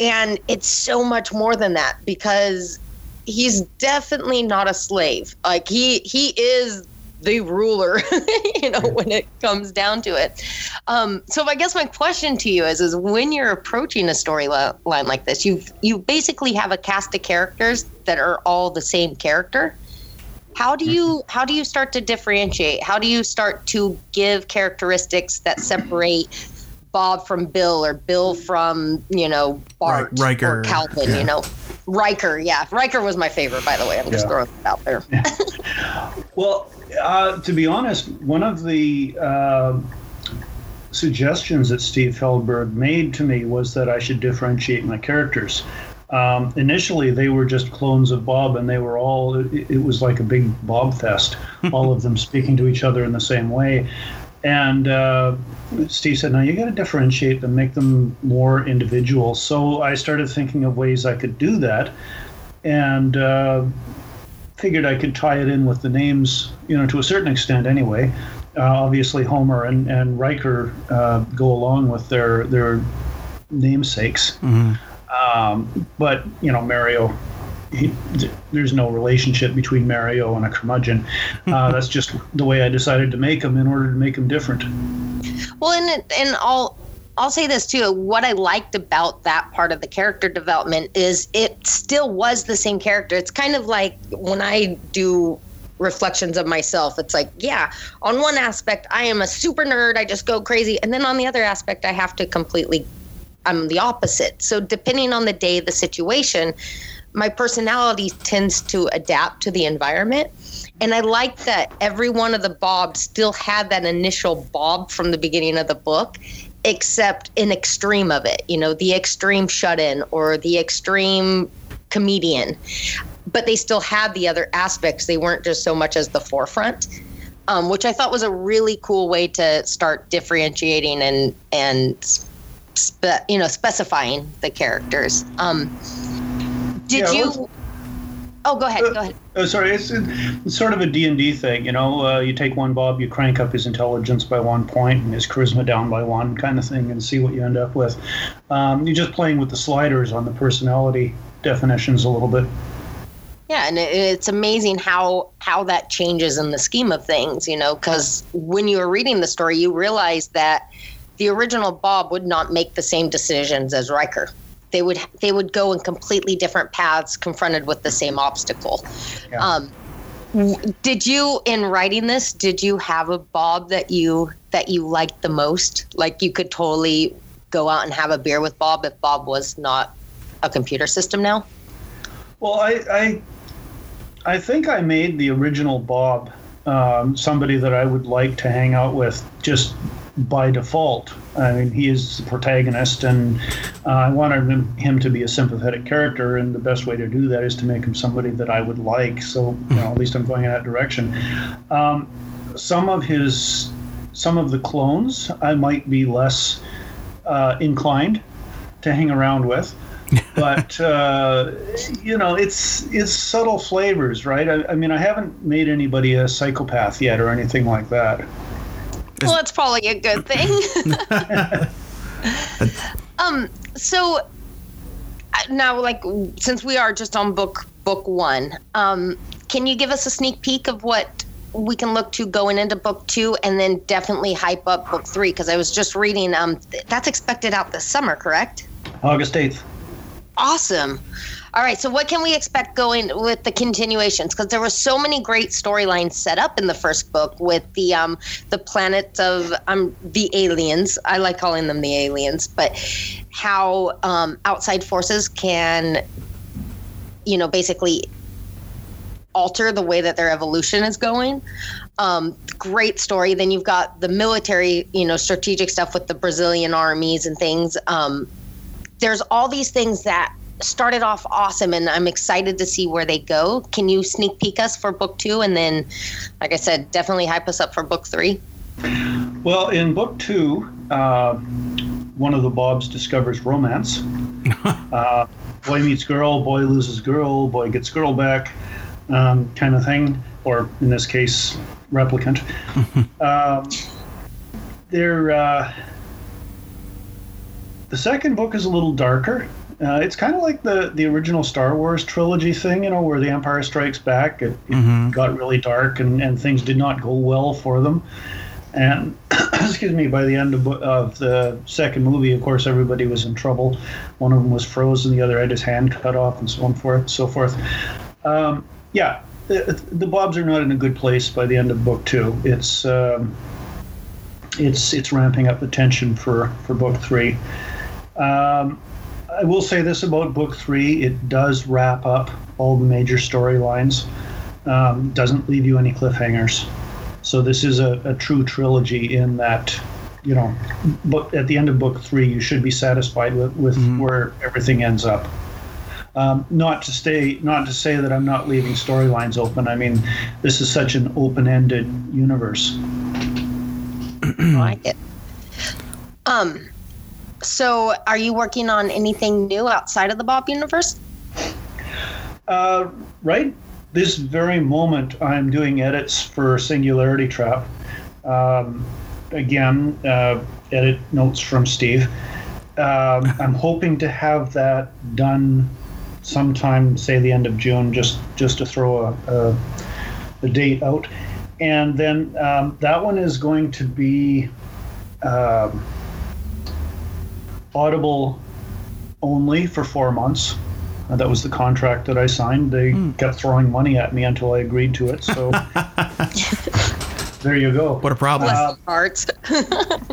And it's so much more than that because he's definitely not a slave. Like he he is the ruler, you know, when it comes down to it. Um, so I guess my question to you is, is when you're approaching a storyline like this, you you basically have a cast of characters that are all the same character. How do you mm-hmm. how do you start to differentiate? How do you start to give characteristics that separate Bob from Bill or Bill from you know Bart Riker or Calvin? Yeah. You know, Riker. Yeah, Riker was my favorite. By the way, I'm just yeah. throwing it out there. well, uh, to be honest, one of the uh, suggestions that Steve Feldberg made to me was that I should differentiate my characters. Um, initially, they were just clones of Bob, and they were all, it, it was like a big Bob fest, all of them speaking to each other in the same way. And uh, Steve said, "Now you got to differentiate them, make them more individual." So I started thinking of ways I could do that, and uh, figured I could tie it in with the names, you know, to a certain extent anyway. Uh, obviously, Homer and, and Riker uh, go along with their their namesakes. Mm-hmm. Um, but you know, Mario, he, there's no relationship between Mario and a curmudgeon. Uh, that's just the way I decided to make him in order to make him different. Well, and and all I'll say this too. What I liked about that part of the character development is it still was the same character. It's kind of like when I do reflections of myself, it's like, yeah, on one aspect, I am a super nerd. I just go crazy. And then on the other aspect, I have to completely, I'm the opposite. So depending on the day, the situation, my personality tends to adapt to the environment. And I like that every one of the Bobs still had that initial Bob from the beginning of the book except an extreme of it, you know, the extreme shut in or the extreme comedian. But they still had the other aspects. They weren't just so much as the forefront, um, which I thought was a really cool way to start differentiating and and spe- you know specifying the characters. Um, did yeah, you? Oh, go ahead. Uh, go ahead. Oh, sorry. It's, it's sort of a D&D thing, you know. Uh, you take one Bob, you crank up his intelligence by one point and his charisma down by one kind of thing and see what you end up with. Um, you're just playing with the sliders on the personality definitions a little bit. Yeah, and it's amazing how how that changes in the scheme of things, you know, because when you were reading the story, you realize that the original Bob would not make the same decisions as Riker they would they would go in completely different paths confronted with the same obstacle. Yeah. um, did you in writing this did you have a bob that you that you liked the most? Like you could totally go out and have a beer with bob if bob was not a computer system now? Well i i, I think i made the original bob um, somebody that i would like to hang out with just by default. I mean, he is the protagonist, and uh, I wanted him to be a sympathetic character, and the best way to do that is to make him somebody that I would like. So, you know, at least I'm going in that direction. Um, some of his, some of the clones, I might be less uh, inclined to hang around with. but uh, you know, it's it's subtle flavors, right? I, I mean, I haven't made anybody a psychopath yet or anything like that. Well, that's probably a good thing. um. So uh, now, like, since we are just on book book one, um, can you give us a sneak peek of what we can look to going into book two, and then definitely hype up book three? Because I was just reading, um, that's expected out this summer, correct? August 8th. Awesome. All right, so what can we expect going with the continuations? Because there were so many great storylines set up in the first book with the um the planet of um the aliens. I like calling them the aliens, but how um, outside forces can, you know, basically alter the way that their evolution is going. Um, great story. Then you've got the military, you know, strategic stuff with the Brazilian armies and things. Um, there's all these things that started off awesome and I'm excited to see where they go. Can you sneak peek us for book two and then, like I said, definitely hype us up for book three? Well, in book two, uh, one of the Bobs discovers romance. uh, boy meets girl, boy loses girl, boy gets girl back, um, kind of thing, or in this case, replicant. um, they're. Uh, the second book is a little darker. Uh, it's kind of like the the original Star Wars trilogy thing, you know, where the Empire Strikes Back. It, it mm-hmm. got really dark and, and things did not go well for them. And excuse me, by the end of, of the second movie, of course, everybody was in trouble. One of them was frozen, the other had his hand cut off, and so on forth, so forth. Um, yeah, the, the, Bobs are not in a good place by the end of book two. It's um, it's it's ramping up the tension for for book three. Um, I will say this about book three: it does wrap up all the major storylines. Um, doesn't leave you any cliffhangers. So this is a, a true trilogy in that, you know, but at the end of book three, you should be satisfied with, with mm-hmm. where everything ends up. Um, not to stay, not to say that I'm not leaving storylines open. I mean, this is such an open-ended universe. I like it. Um, so, are you working on anything new outside of the Bob universe? Uh, right this very moment, I'm doing edits for Singularity Trap. Um, again, uh, edit notes from Steve. Um, I'm hoping to have that done sometime, say the end of June, just just to throw a, a, a date out. And then um, that one is going to be. Um, Audible only for four months. Uh, that was the contract that I signed. They mm. kept throwing money at me until I agreed to it. So there you go. What a problem. Uh, parts.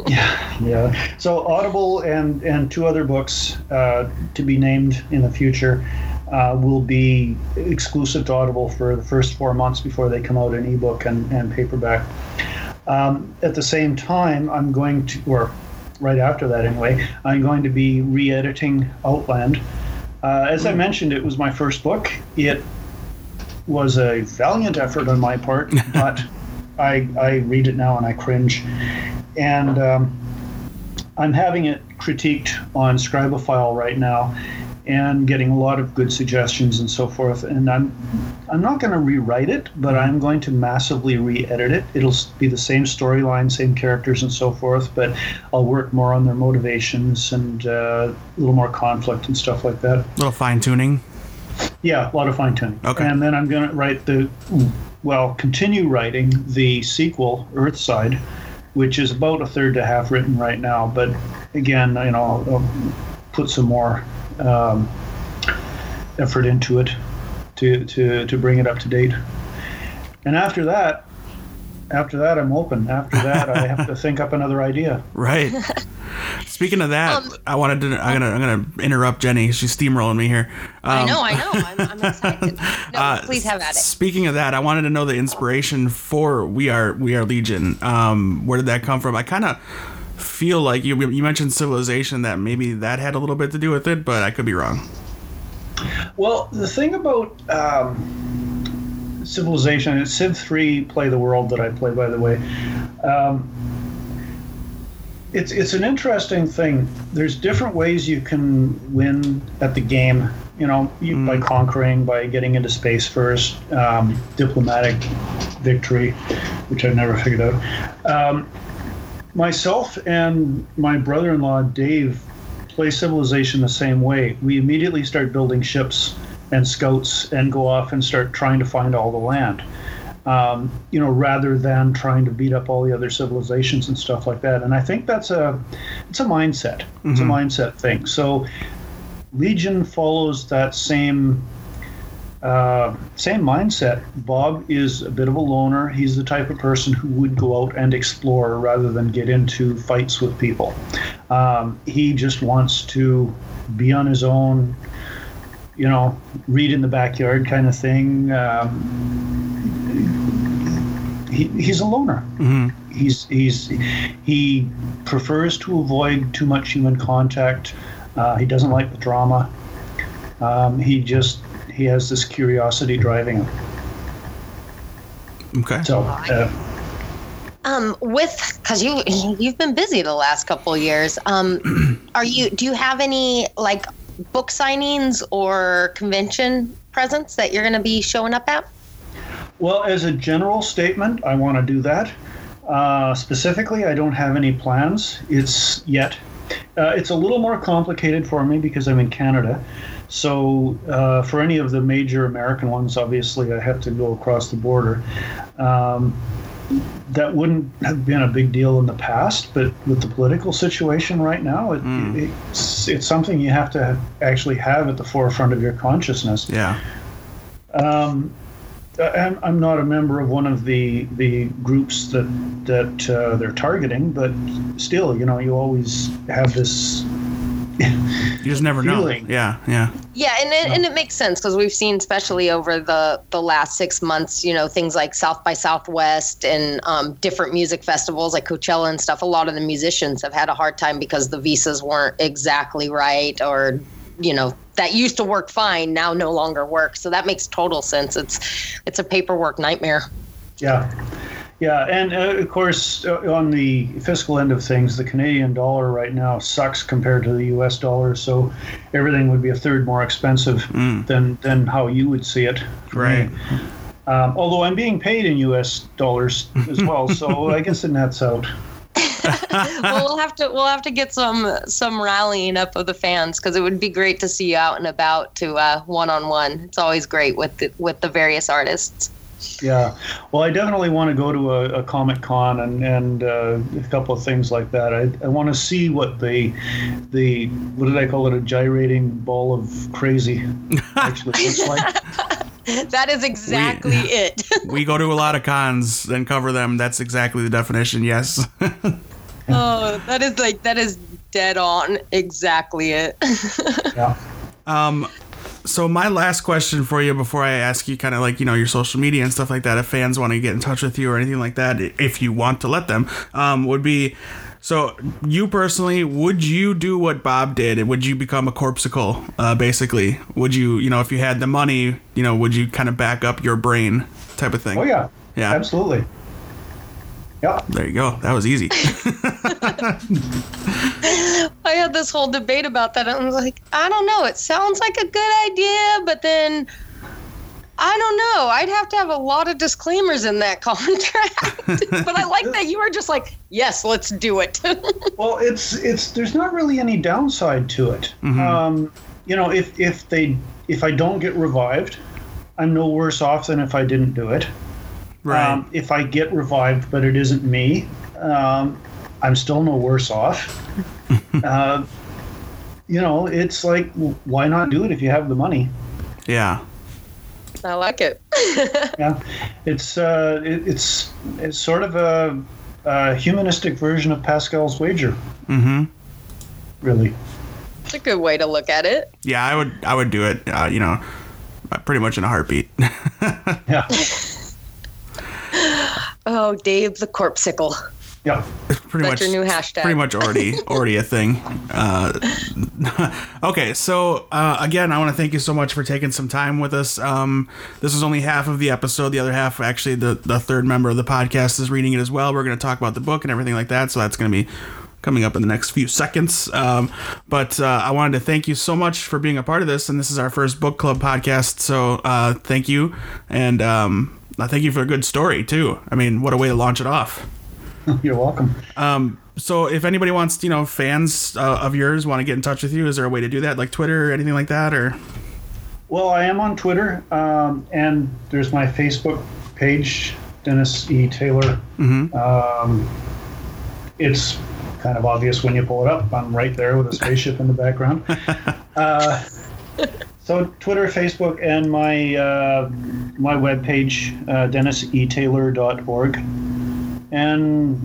yeah, yeah. So Audible and and two other books uh, to be named in the future. Uh, will be exclusive to Audible for the first four months before they come out in ebook and, and paperback. Um, at the same time, I'm going to, or right after that anyway, I'm going to be re editing Outland. Uh, as I mentioned, it was my first book. It was a valiant effort on my part, but I, I read it now and I cringe. And um, I'm having it critiqued on Scribophile right now and getting a lot of good suggestions and so forth. And I'm I'm not going to rewrite it, but I'm going to massively re-edit it. It'll be the same storyline, same characters, and so forth, but I'll work more on their motivations and uh, a little more conflict and stuff like that. A little fine tuning. Yeah, a lot of fine tuning. Okay. And then I'm going to write the well, continue writing the sequel, Earthside, which is about a third to half written right now. But again, you know, I'll, I'll put some more um, effort into it to, to, to bring it up to date. And after that, after that, I'm open. After that, I have to think up another idea. Right. Speaking of that, um, I wanted to. I'm gonna. I'm gonna interrupt Jenny. She's steamrolling me here. Um, I know. I know. I'm, I'm excited. No, uh, please have at it. Speaking of that, I wanted to know the inspiration for We Are We Are Legion. Um, where did that come from? I kind of feel like you you mentioned civilization that maybe that had a little bit to do with it, but I could be wrong. Well, the thing about um, civilization, it's Civ three play the world that I play, by the way. Um, it's it's an interesting thing. There's different ways you can win at the game. You know, you, mm. by conquering, by getting into space first, um, diplomatic victory, which I've never figured out. Um, myself and my brother-in-law Dave play Civilization the same way. We immediately start building ships and scouts and go off and start trying to find all the land. um, you know, rather than trying to beat up all the other civilizations and stuff like that. And I think that's a it's a mindset. It's a mindset thing. So Legion follows that same uh, same mindset. Bob is a bit of a loner. He's the type of person who would go out and explore rather than get into fights with people. Um, he just wants to be on his own, you know, read in the backyard kind of thing. Um, he, he's a loner. He's he's he prefers to avoid too much human contact. Uh, he doesn't like the drama. Um, he just he has this curiosity driving him. Okay. So uh, Um, with because you you've been busy the last couple of years. Um, are you do you have any like book signings or convention presents that you're going to be showing up at? Well, as a general statement, I want to do that. Uh, specifically, I don't have any plans. It's yet. Uh, it's a little more complicated for me because I'm in Canada. So, uh, for any of the major American ones, obviously, I have to go across the border. Um, that wouldn't have been a big deal in the past, but with the political situation right now, it, it's, it's something you have to actually have at the forefront of your consciousness. Yeah. Um, I'm, I'm not a member of one of the the groups that that uh, they're targeting, but still, you know, you always have this. You just never Feeling. know. Yeah. Yeah. Yeah, and it, and it makes sense because we've seen, especially over the the last six months, you know, things like South by Southwest and um, different music festivals like Coachella and stuff. A lot of the musicians have had a hard time because the visas weren't exactly right, or you know, that used to work fine now no longer works. So that makes total sense. It's it's a paperwork nightmare. Yeah, yeah, and uh, of course, uh, on the fiscal end of things, the Canadian dollar right now sucks compared to the U.S. dollar. So everything would be a third more expensive than than how you would see it. Right. Um, although I'm being paid in U.S. dollars as well, so I guess it nets out. well, we'll have to we'll have to get some some rallying up of the fans because it would be great to see you out and about to one on one. It's always great with the, with the various artists. Yeah, well, I definitely want to go to a, a comic con and and uh, a couple of things like that. I, I want to see what the the what did I call it a gyrating ball of crazy actually looks like. That is exactly it. We go to a lot of cons and cover them. That's exactly the definition. Yes. oh, that is like that is dead on exactly it. Yeah. Um, so my last question for you before I ask you kind of like, you know, your social media and stuff like that, if fans want to get in touch with you or anything like that, if you want to let them, um, would be, so you personally, would you do what Bob did? Would you become a corpsicle, uh, basically? Would you, you know, if you had the money, you know, would you kind of back up your brain type of thing? Oh yeah. Yeah. Absolutely. Yeah. There you go. That was easy. I had this whole debate about that. And I was like, I don't know. It sounds like a good idea, but then I don't know. I'd have to have a lot of disclaimers in that contract. but I like that you were just like, yes, let's do it. Well, it's it's there's not really any downside to it. Um, you know, if if they if I don't get revived, I'm no worse off than if I didn't do it. right. Um, if I get revived, but it isn't me, um, I'm still no worse off. uh, you know, it's like, why not do it if you have the money? yeah. I like it. Yeah, it's uh, it, it's it's sort of a, a humanistic version of Pascal's wager. Mm-hmm. Really. It's a good way to look at it. Yeah, I would, I would do it, uh, you know, pretty much in a heartbeat. Yeah. Oh, Dave the Corpsicle. Yeah. pretty That's much your new hashtag. pretty much already already a thing. Uh, okay so uh, again i want to thank you so much for taking some time with us. Um, this is only half of the episode. The other half actually the, the third member of the podcast is reading it as well. We're going to talk about the book and everything like that so that's going to be coming up in the next few seconds. Um, but uh, i wanted to thank you so much for being a part of this and this is our first book club podcast so uh, thank you. And um, I thank you for a good story too. I mean what a way to launch it off You're welcome. um, so if anybody wants, you know, fans uh, of yours want to get in touch with you, is there a way to do that, like Twitter or anything like that, or? Well, I am on Twitter, um, and there's my Facebook page, Dennis E. Taylor. Mm-hmm. Um, it's kind of obvious when you pull it up. I'm right there with a spaceship in the background. Uh, so Twitter, Facebook, and my uh, my webpage, uh, dennisetaylor.org. And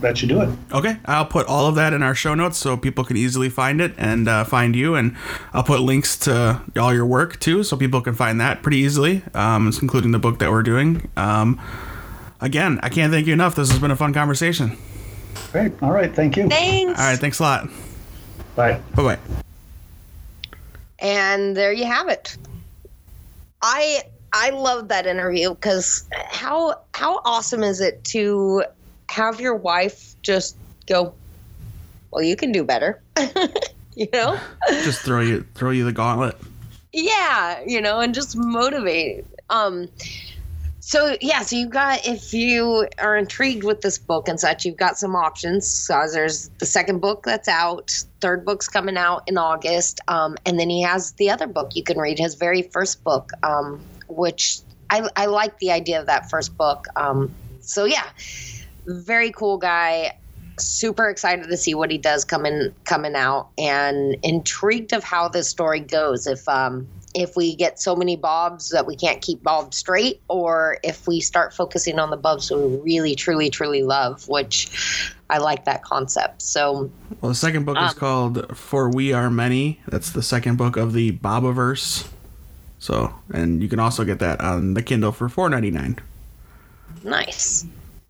that should do it. Okay, I'll put all of that in our show notes so people can easily find it and uh, find you. And I'll put links to all your work too, so people can find that pretty easily, um, including the book that we're doing. Um, again, I can't thank you enough. This has been a fun conversation. Great. All right. Thank you. Thanks. All right, thanks a lot. Bye. Bye bye. And there you have it. I I love that interview because how how awesome is it to have your wife just go, well, you can do better, you know? Just throw you throw you the gauntlet. yeah, you know, and just motivate. Um, so yeah, so you've got if you are intrigued with this book and such, you've got some options. So there's the second book that's out, third book's coming out in August, um, and then he has the other book you can read, his very first book, um, which I, I like the idea of that first book. Um, so yeah, very cool guy. Super excited to see what he does coming coming out, and intrigued of how this story goes. If um, if we get so many bobs that we can't keep bob straight, or if we start focusing on the bobs we really, truly, truly love, which I like that concept. So, Well, the second book is Um, called For We Are Many. That's the second book of the Bobiverse. So, and you can also get that on the Kindle for four ninety nine. nice.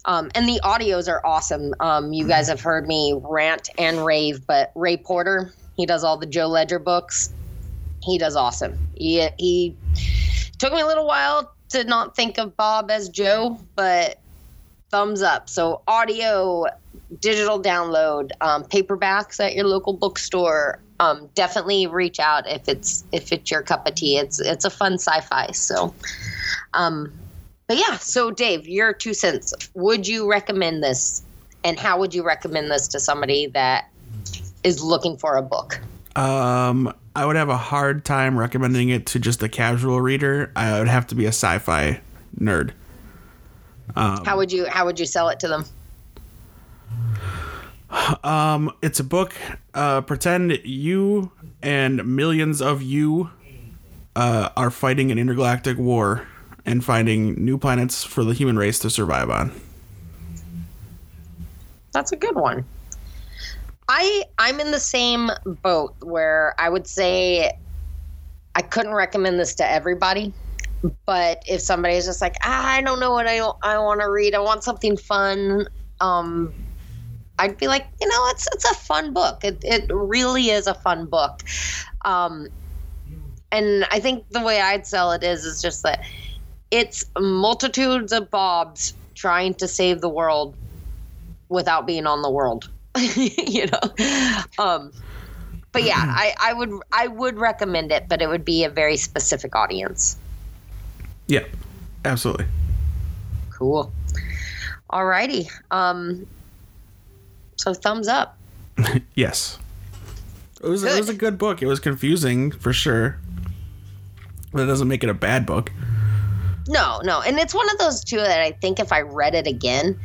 Um, and the audios are awesome. Um, you guys have heard me rant and rave, but Ray Porter, he does all the Joe Ledger books. He does awesome. He, he took me a little while to not think of Bob as Joe, but thumbs up. So audio, digital download, um, paperbacks at your local bookstore. Um, definitely reach out if it's if it's your cup of tea. It's it's a fun sci-fi. So, um, but yeah. So Dave, your two cents. Would you recommend this, and how would you recommend this to somebody that is looking for a book? Um, I would have a hard time recommending it to just a casual reader. I would have to be a sci-fi nerd. How would you how would you sell it to them? Um, it's a book. Uh, pretend you and millions of you uh, are fighting an intergalactic war and finding new planets for the human race to survive on. That's a good one. I I'm in the same boat where I would say I couldn't recommend this to everybody, but if somebody is just like, ah, I don't know what I I want to read, I want something fun, um, I'd be like, you know, it's it's a fun book. It it really is a fun book, um, and I think the way I'd sell it is is just that it's multitudes of Bobs trying to save the world without being on the world you know? Um but yeah I, I would i would recommend it but it would be a very specific audience. Yeah, absolutely. cool. Alrighty um so thumbs up Yes. It was it was a Good. good book. It was confusing for sure. But it doesn't make it a bad book. no no and it's one of those two that i think if i read it again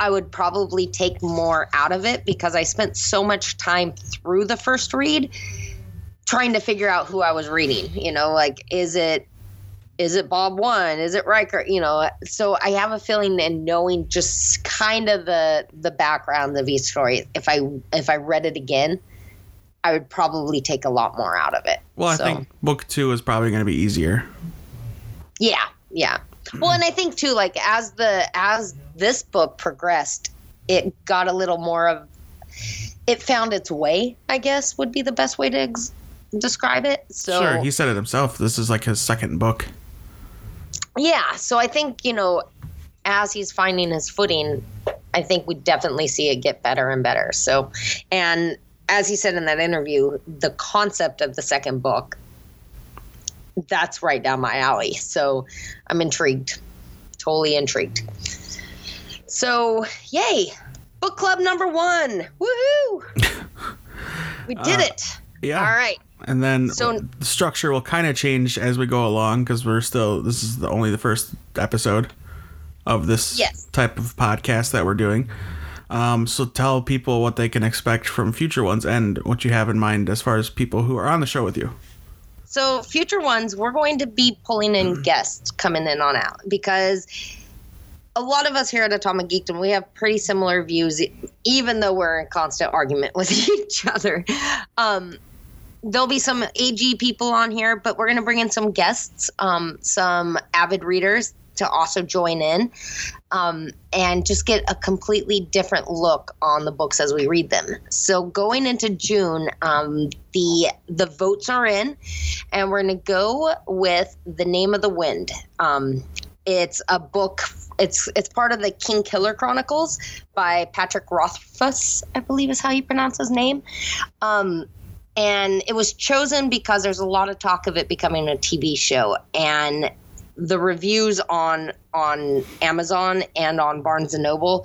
i would probably take more out of it because i spent so much time through the first read trying to figure out who i was reading you know like is it is it Bob one? Is it Riker? You know, so I have a feeling and knowing just kind of the the background of each story. If I if I read it again, I would probably take a lot more out of it. Well, I So, think book two is probably going to be easier. yeah, yeah. Well, and I think too, like as the as this book progressed, it got a little more of it found its way. I guess would be the best way to ex- describe it. So Sure, he said it himself. This is like his second book. Yeah so i think you know as he's finding his footing i think we definitely see it get better and better. So and as he said in that interview the concept of the second book that's right down my alley. So i'm intrigued totally intrigued. So yay book club number one woohoo! We did Uh, it. Yeah. all right And then So- the structure will kind of change as we go along because we're still this is the, only the first episode of this Yes. type of podcast that we're doing. Um, so tell people what they can expect from future ones and what you have in mind as far as people who are on the show with you. So, future ones, we're going to be pulling in guests coming in on out because a lot of us here at Atomic Geekdom, we have pretty similar views, even though we're in constant argument with each other. Um, there'll be some AG people on here, but we're going to bring in some guests, um, some avid readers to also join in um, and just get a completely different look on the books as we read them. So going into June, um, the the votes are in, and we're going to go with the name of the wind. Um, it's a book. It's it's part of the King Killer Chronicles by Patrick Rothfuss, I believe is how you pronounce his name. Um, and it was chosen because there's a lot of talk of it becoming a TV show, and the reviews on on Amazon and on Barnes and Noble,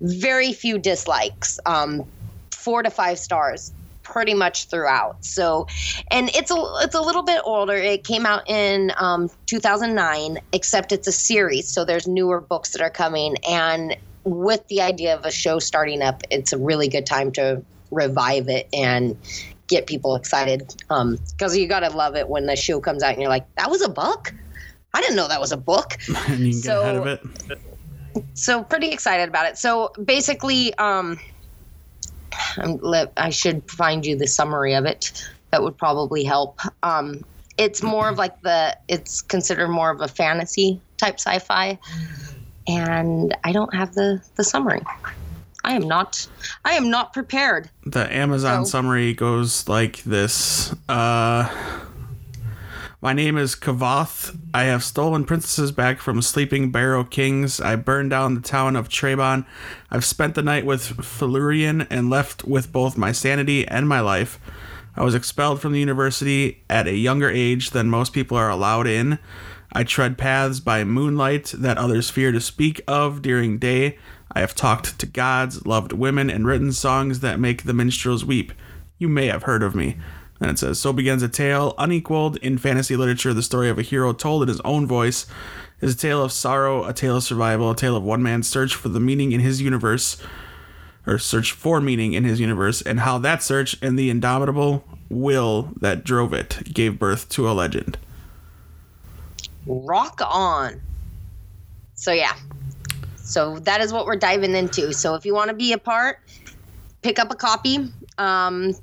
very few dislikes, um, four to five stars, pretty much throughout. So, and it's a it's a little bit older. It came out in um, 2009, except it's a series, so there's newer books that are coming. And with the idea of a show starting up, it's a really good time to revive it and get people excited because you gotta love it when the show comes out and you're like, that was a book. I didn't know that was a book. and you can get So- ahead of it. so pretty excited about it. So basically, um, I should find you the summary of it. That would probably help. Um, it's more of like the it's considered more of a fantasy type sci-fi, and I don't have the the summary. I am not. I am not prepared. The Amazon So- summary goes like this. Uh, my name is Kvothe. I have stolen princesses back from sleeping Barrow kings. I burned down the town of Trebon. I've spent the night with Felurian and left with both my sanity and my life. I was expelled from the university at a younger age than most people are allowed in. I tread paths by moonlight that others fear to speak of during day. I have talked to gods, loved women, and written songs that make the minstrels weep. You may have heard of me. And it says, So begins a tale unequaled in fantasy literature, the story of a hero told in his own voice. Is a tale of sorrow, a tale of survival, a tale of one man's search for the meaning in his universe, or search for meaning in his universe, and how that search and the indomitable will that drove it gave birth to a legend. rock on. So yeah. So that is what we're diving into. So if you want to be a part, pick up a copy. Um,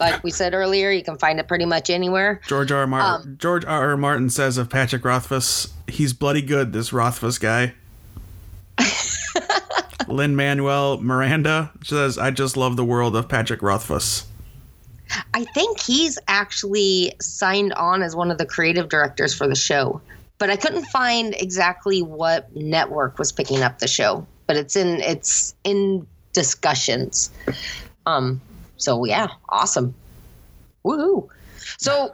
like we said earlier, you can find it pretty much anywhere. George R. R. Martin, George R. R. Martin says of Patrick Rothfuss, he's bloody good. This Rothfuss guy. Lin-Manuel Miranda says, "I just love the world of Patrick Rothfuss." I think he's actually signed on as one of the creative directors for the show, but I couldn't find exactly what network was picking up the show. But it's in it's in discussions. Um. So yeah, awesome. Woohoo! So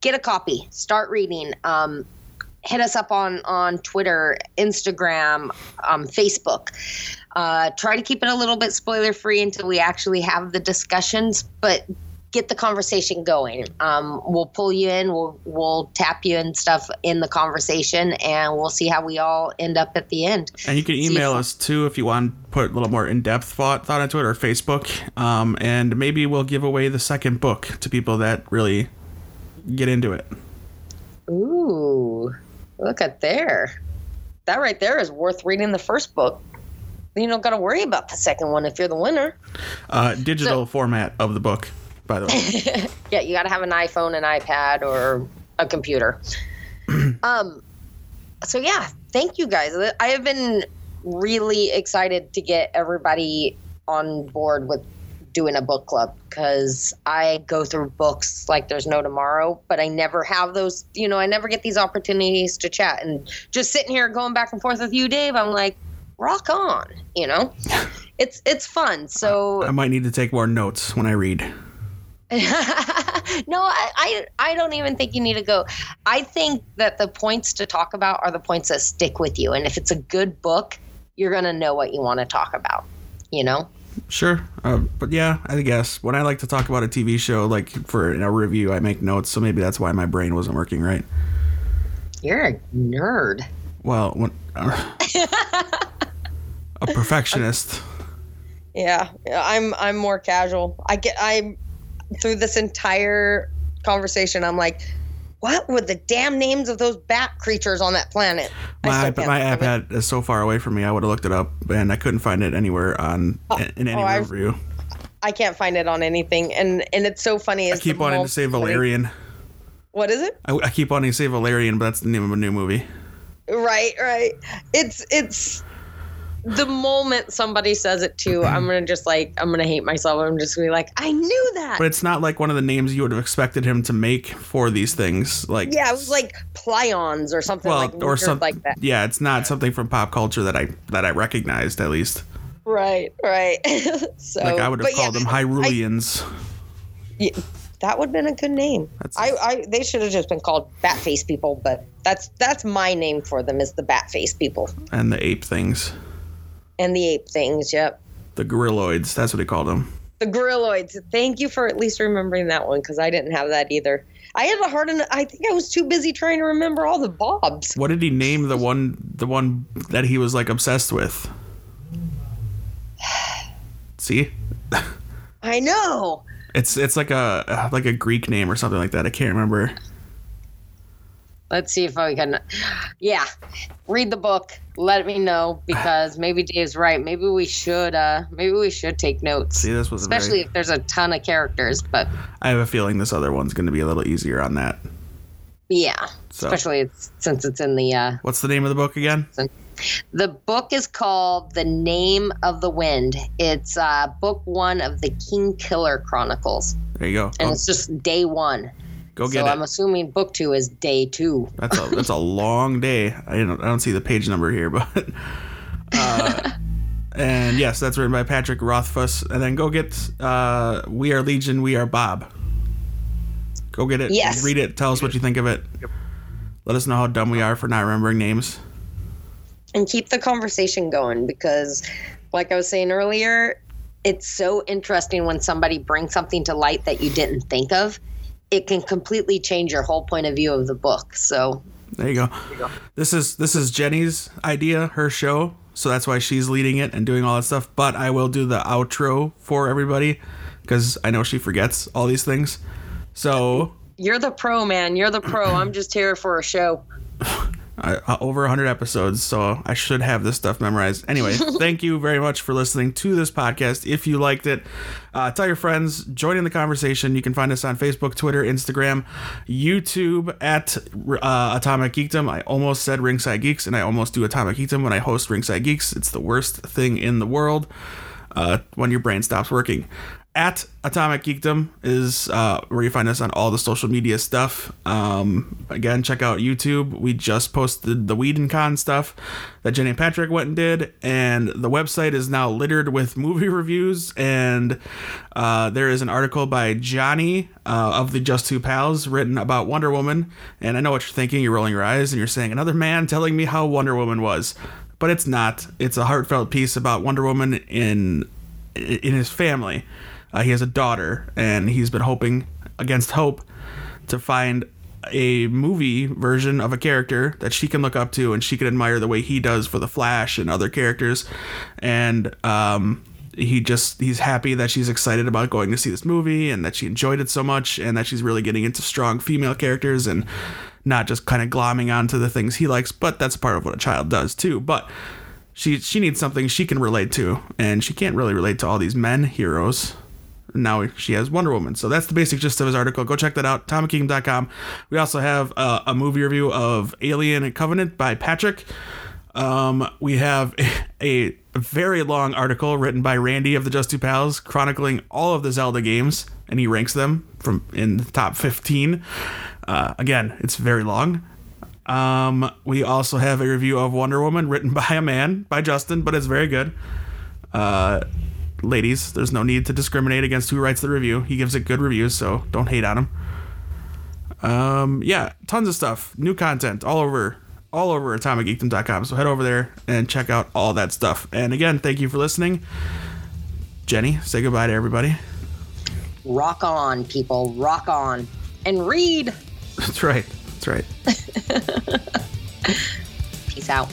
get a copy. Start reading. Um, hit us up on on Twitter, Instagram, um, Facebook. Uh, try to keep it a little bit spoiler free until we actually have the discussions, but get the conversation going. Um, we'll pull you in, we'll we'll tap you and stuff in the conversation, and we'll see how we all end up at the end. And you can email us too if you want to put a little more in depth thought thought into it, or Facebook. Um, and maybe we'll give away the second book to people that really get into it. Ooh, look at there. That right there is worth reading the first book. You don't got to worry about the second one if you're the winner. Uh, digital format of the book, by the way. Yeah, you got to have an iPhone, an iPad, or a computer. um, so yeah, thank you guys. I have been really excited to get everybody on board with doing a book club because I go through books like there's no tomorrow, but I never have those. You know, I never get these opportunities to chat and just sitting here going back and forth with you, Dave. I'm like, rock on. You know, it's it's fun. So I might need to take more notes when I read. no, I, I I don't even think you need to go. I think that the points to talk about are the points that stick with you, and if it's a good book, you're gonna know what you want to talk about. You know. Sure, uh, but yeah, I guess when I like to talk about a TV show, like for a review, I make notes. So maybe that's why my brain wasn't working right. You're a nerd. Well, when, uh, a perfectionist. Yeah, yeah, I'm I'm more casual. I get I'm through this entire conversation. I'm like, what were the damn names of those bat creatures on that planet? My still my think of iPad is so far away from me. I would have looked it up, and I couldn't find it anywhere on oh, in any oh, I- review. I can't find it on anything, and and it's so funny. I keep wanting to most say funny- Valerian. What is it? I, I keep wanting to say Valerian, but that's the name of a new movie. Right, right. It's it's the moment somebody says it too, I'm gonna just like I'm gonna hate myself. I'm just gonna be like, I knew that. But it's not like one of the names you would have expected him to make for these things. Like yeah, it was like Plions or something well, like or something like that. Yeah, it's not something from pop culture that I that I recognized at least. Right, right. so Like I would have but yeah, called them Hyruleans. yeah, that would have been a good name. That's- I, I they should have just been called bat face people, but that's that's my name for them is the bat face people and the ape things, and the ape things. Yep. the gorilloids. That's what he called them. The gorilloids. Thank you for at least remembering that one because I didn't have that either. I had a hard. I think I was too busy trying to remember all the bobs. What did he name the one the one that he was like obsessed with? See, I know. it's it's like a like a Greek name or something like that. I can't remember. Let's see if I can. Yeah, read the book. Let me know because maybe Dave's right. Maybe we should. uh Maybe we should take notes. See, this was a very- especially if there's a ton of characters. But I have a feeling this other one's going to be a little easier on that. yeah, So- especially it's, since it's in the. uh What's the name of the book again? The book is called The Name of the Wind. It's uh book one of the King Killer Chronicles, There you go. and Go, it's just day one. Go so get I'm assuming book two is day two. That's a that's a long day. I don't I don't see the page number here, but uh, and yes, that's written by Patrick Rothfuss. And then go get uh, We Are Legion, We Are Bob. Go get it. Yes. Read it. Tell us what you think of it. Let us know how dumb we are for not remembering names. and keep the conversation going because like i was saying earlier it's so interesting when somebody brings something to light that you didn't think of it can completely change your whole point of view of the book so There you go. This is this is Jenny's idea, her show, so that's why she's leading it and doing all that stuff. But I will do the outro for everybody because I know she forgets all these things. So you're the pro man you're the pro i'm just here for a show uh, uh, over 100 episodes, so I should have this stuff memorized. Anyway, thank you very much for listening to this podcast. If you liked it, uh, tell your friends, join in the conversation. You can find us on Facebook, Twitter, Instagram, YouTube at uh, Atomic Geekdom. I almost said Ringside Geeks, and I almost do Atomic Geekdom when I host Ringside Geeks. It's the worst thing in the world uh, when your brain stops working. At Atomic Geekdom is uh, where you find us on all the social media stuff. Um, again, check out YouTube. We just posted the Weed and Con stuff that Jenny and Patrick went and did, and the website is now littered with movie reviews. And uh, there is an article by Johnny uh, of the Just Two Pals written about Wonder Woman. And I know what you're thinking. You're rolling your eyes and you're saying, "Another man telling me how Wonder Woman was." But it's not. It's a heartfelt piece about Wonder Woman in in his family. Uh, he has a daughter, and he's been hoping against hope to find a movie version of a character that she can look up to and she can admire the way he does for the Flash and other characters. And um, he just he's happy that she's excited about going to see this movie and that she enjoyed it so much and that she's really getting into strong female characters and not just kind of glomming onto the things he likes. But that's part of what a child does too. But she she needs something she can relate to, and she can't really relate to all these men heroes. Now she has Wonder Woman. So that's the basic gist of his article. Go check that out, AtomicGeekdom.com. We also have uh, a movie review of Alien and Covenant by Patrick. Um, we have a, a very long article written by Randy of the Just Two Pals chronicling all of the Zelda games, and he ranks them from in the top 15. Uh, again, it's very long. Um, we also have a review of Wonder Woman written by a man, by Justin, but it's very good. Uh, ladies, there's no need to discriminate against who writes the review. He gives it good reviews, so don't hate on him. Um, yeah, tons of stuff, new content all over, all over AtomicGeekdom.com. So head over there and check out all that stuff. And again, thank you for listening. Jenny, say goodbye to everybody. Rock on, people. Rock on. And read. That's right. That's right. Peace out.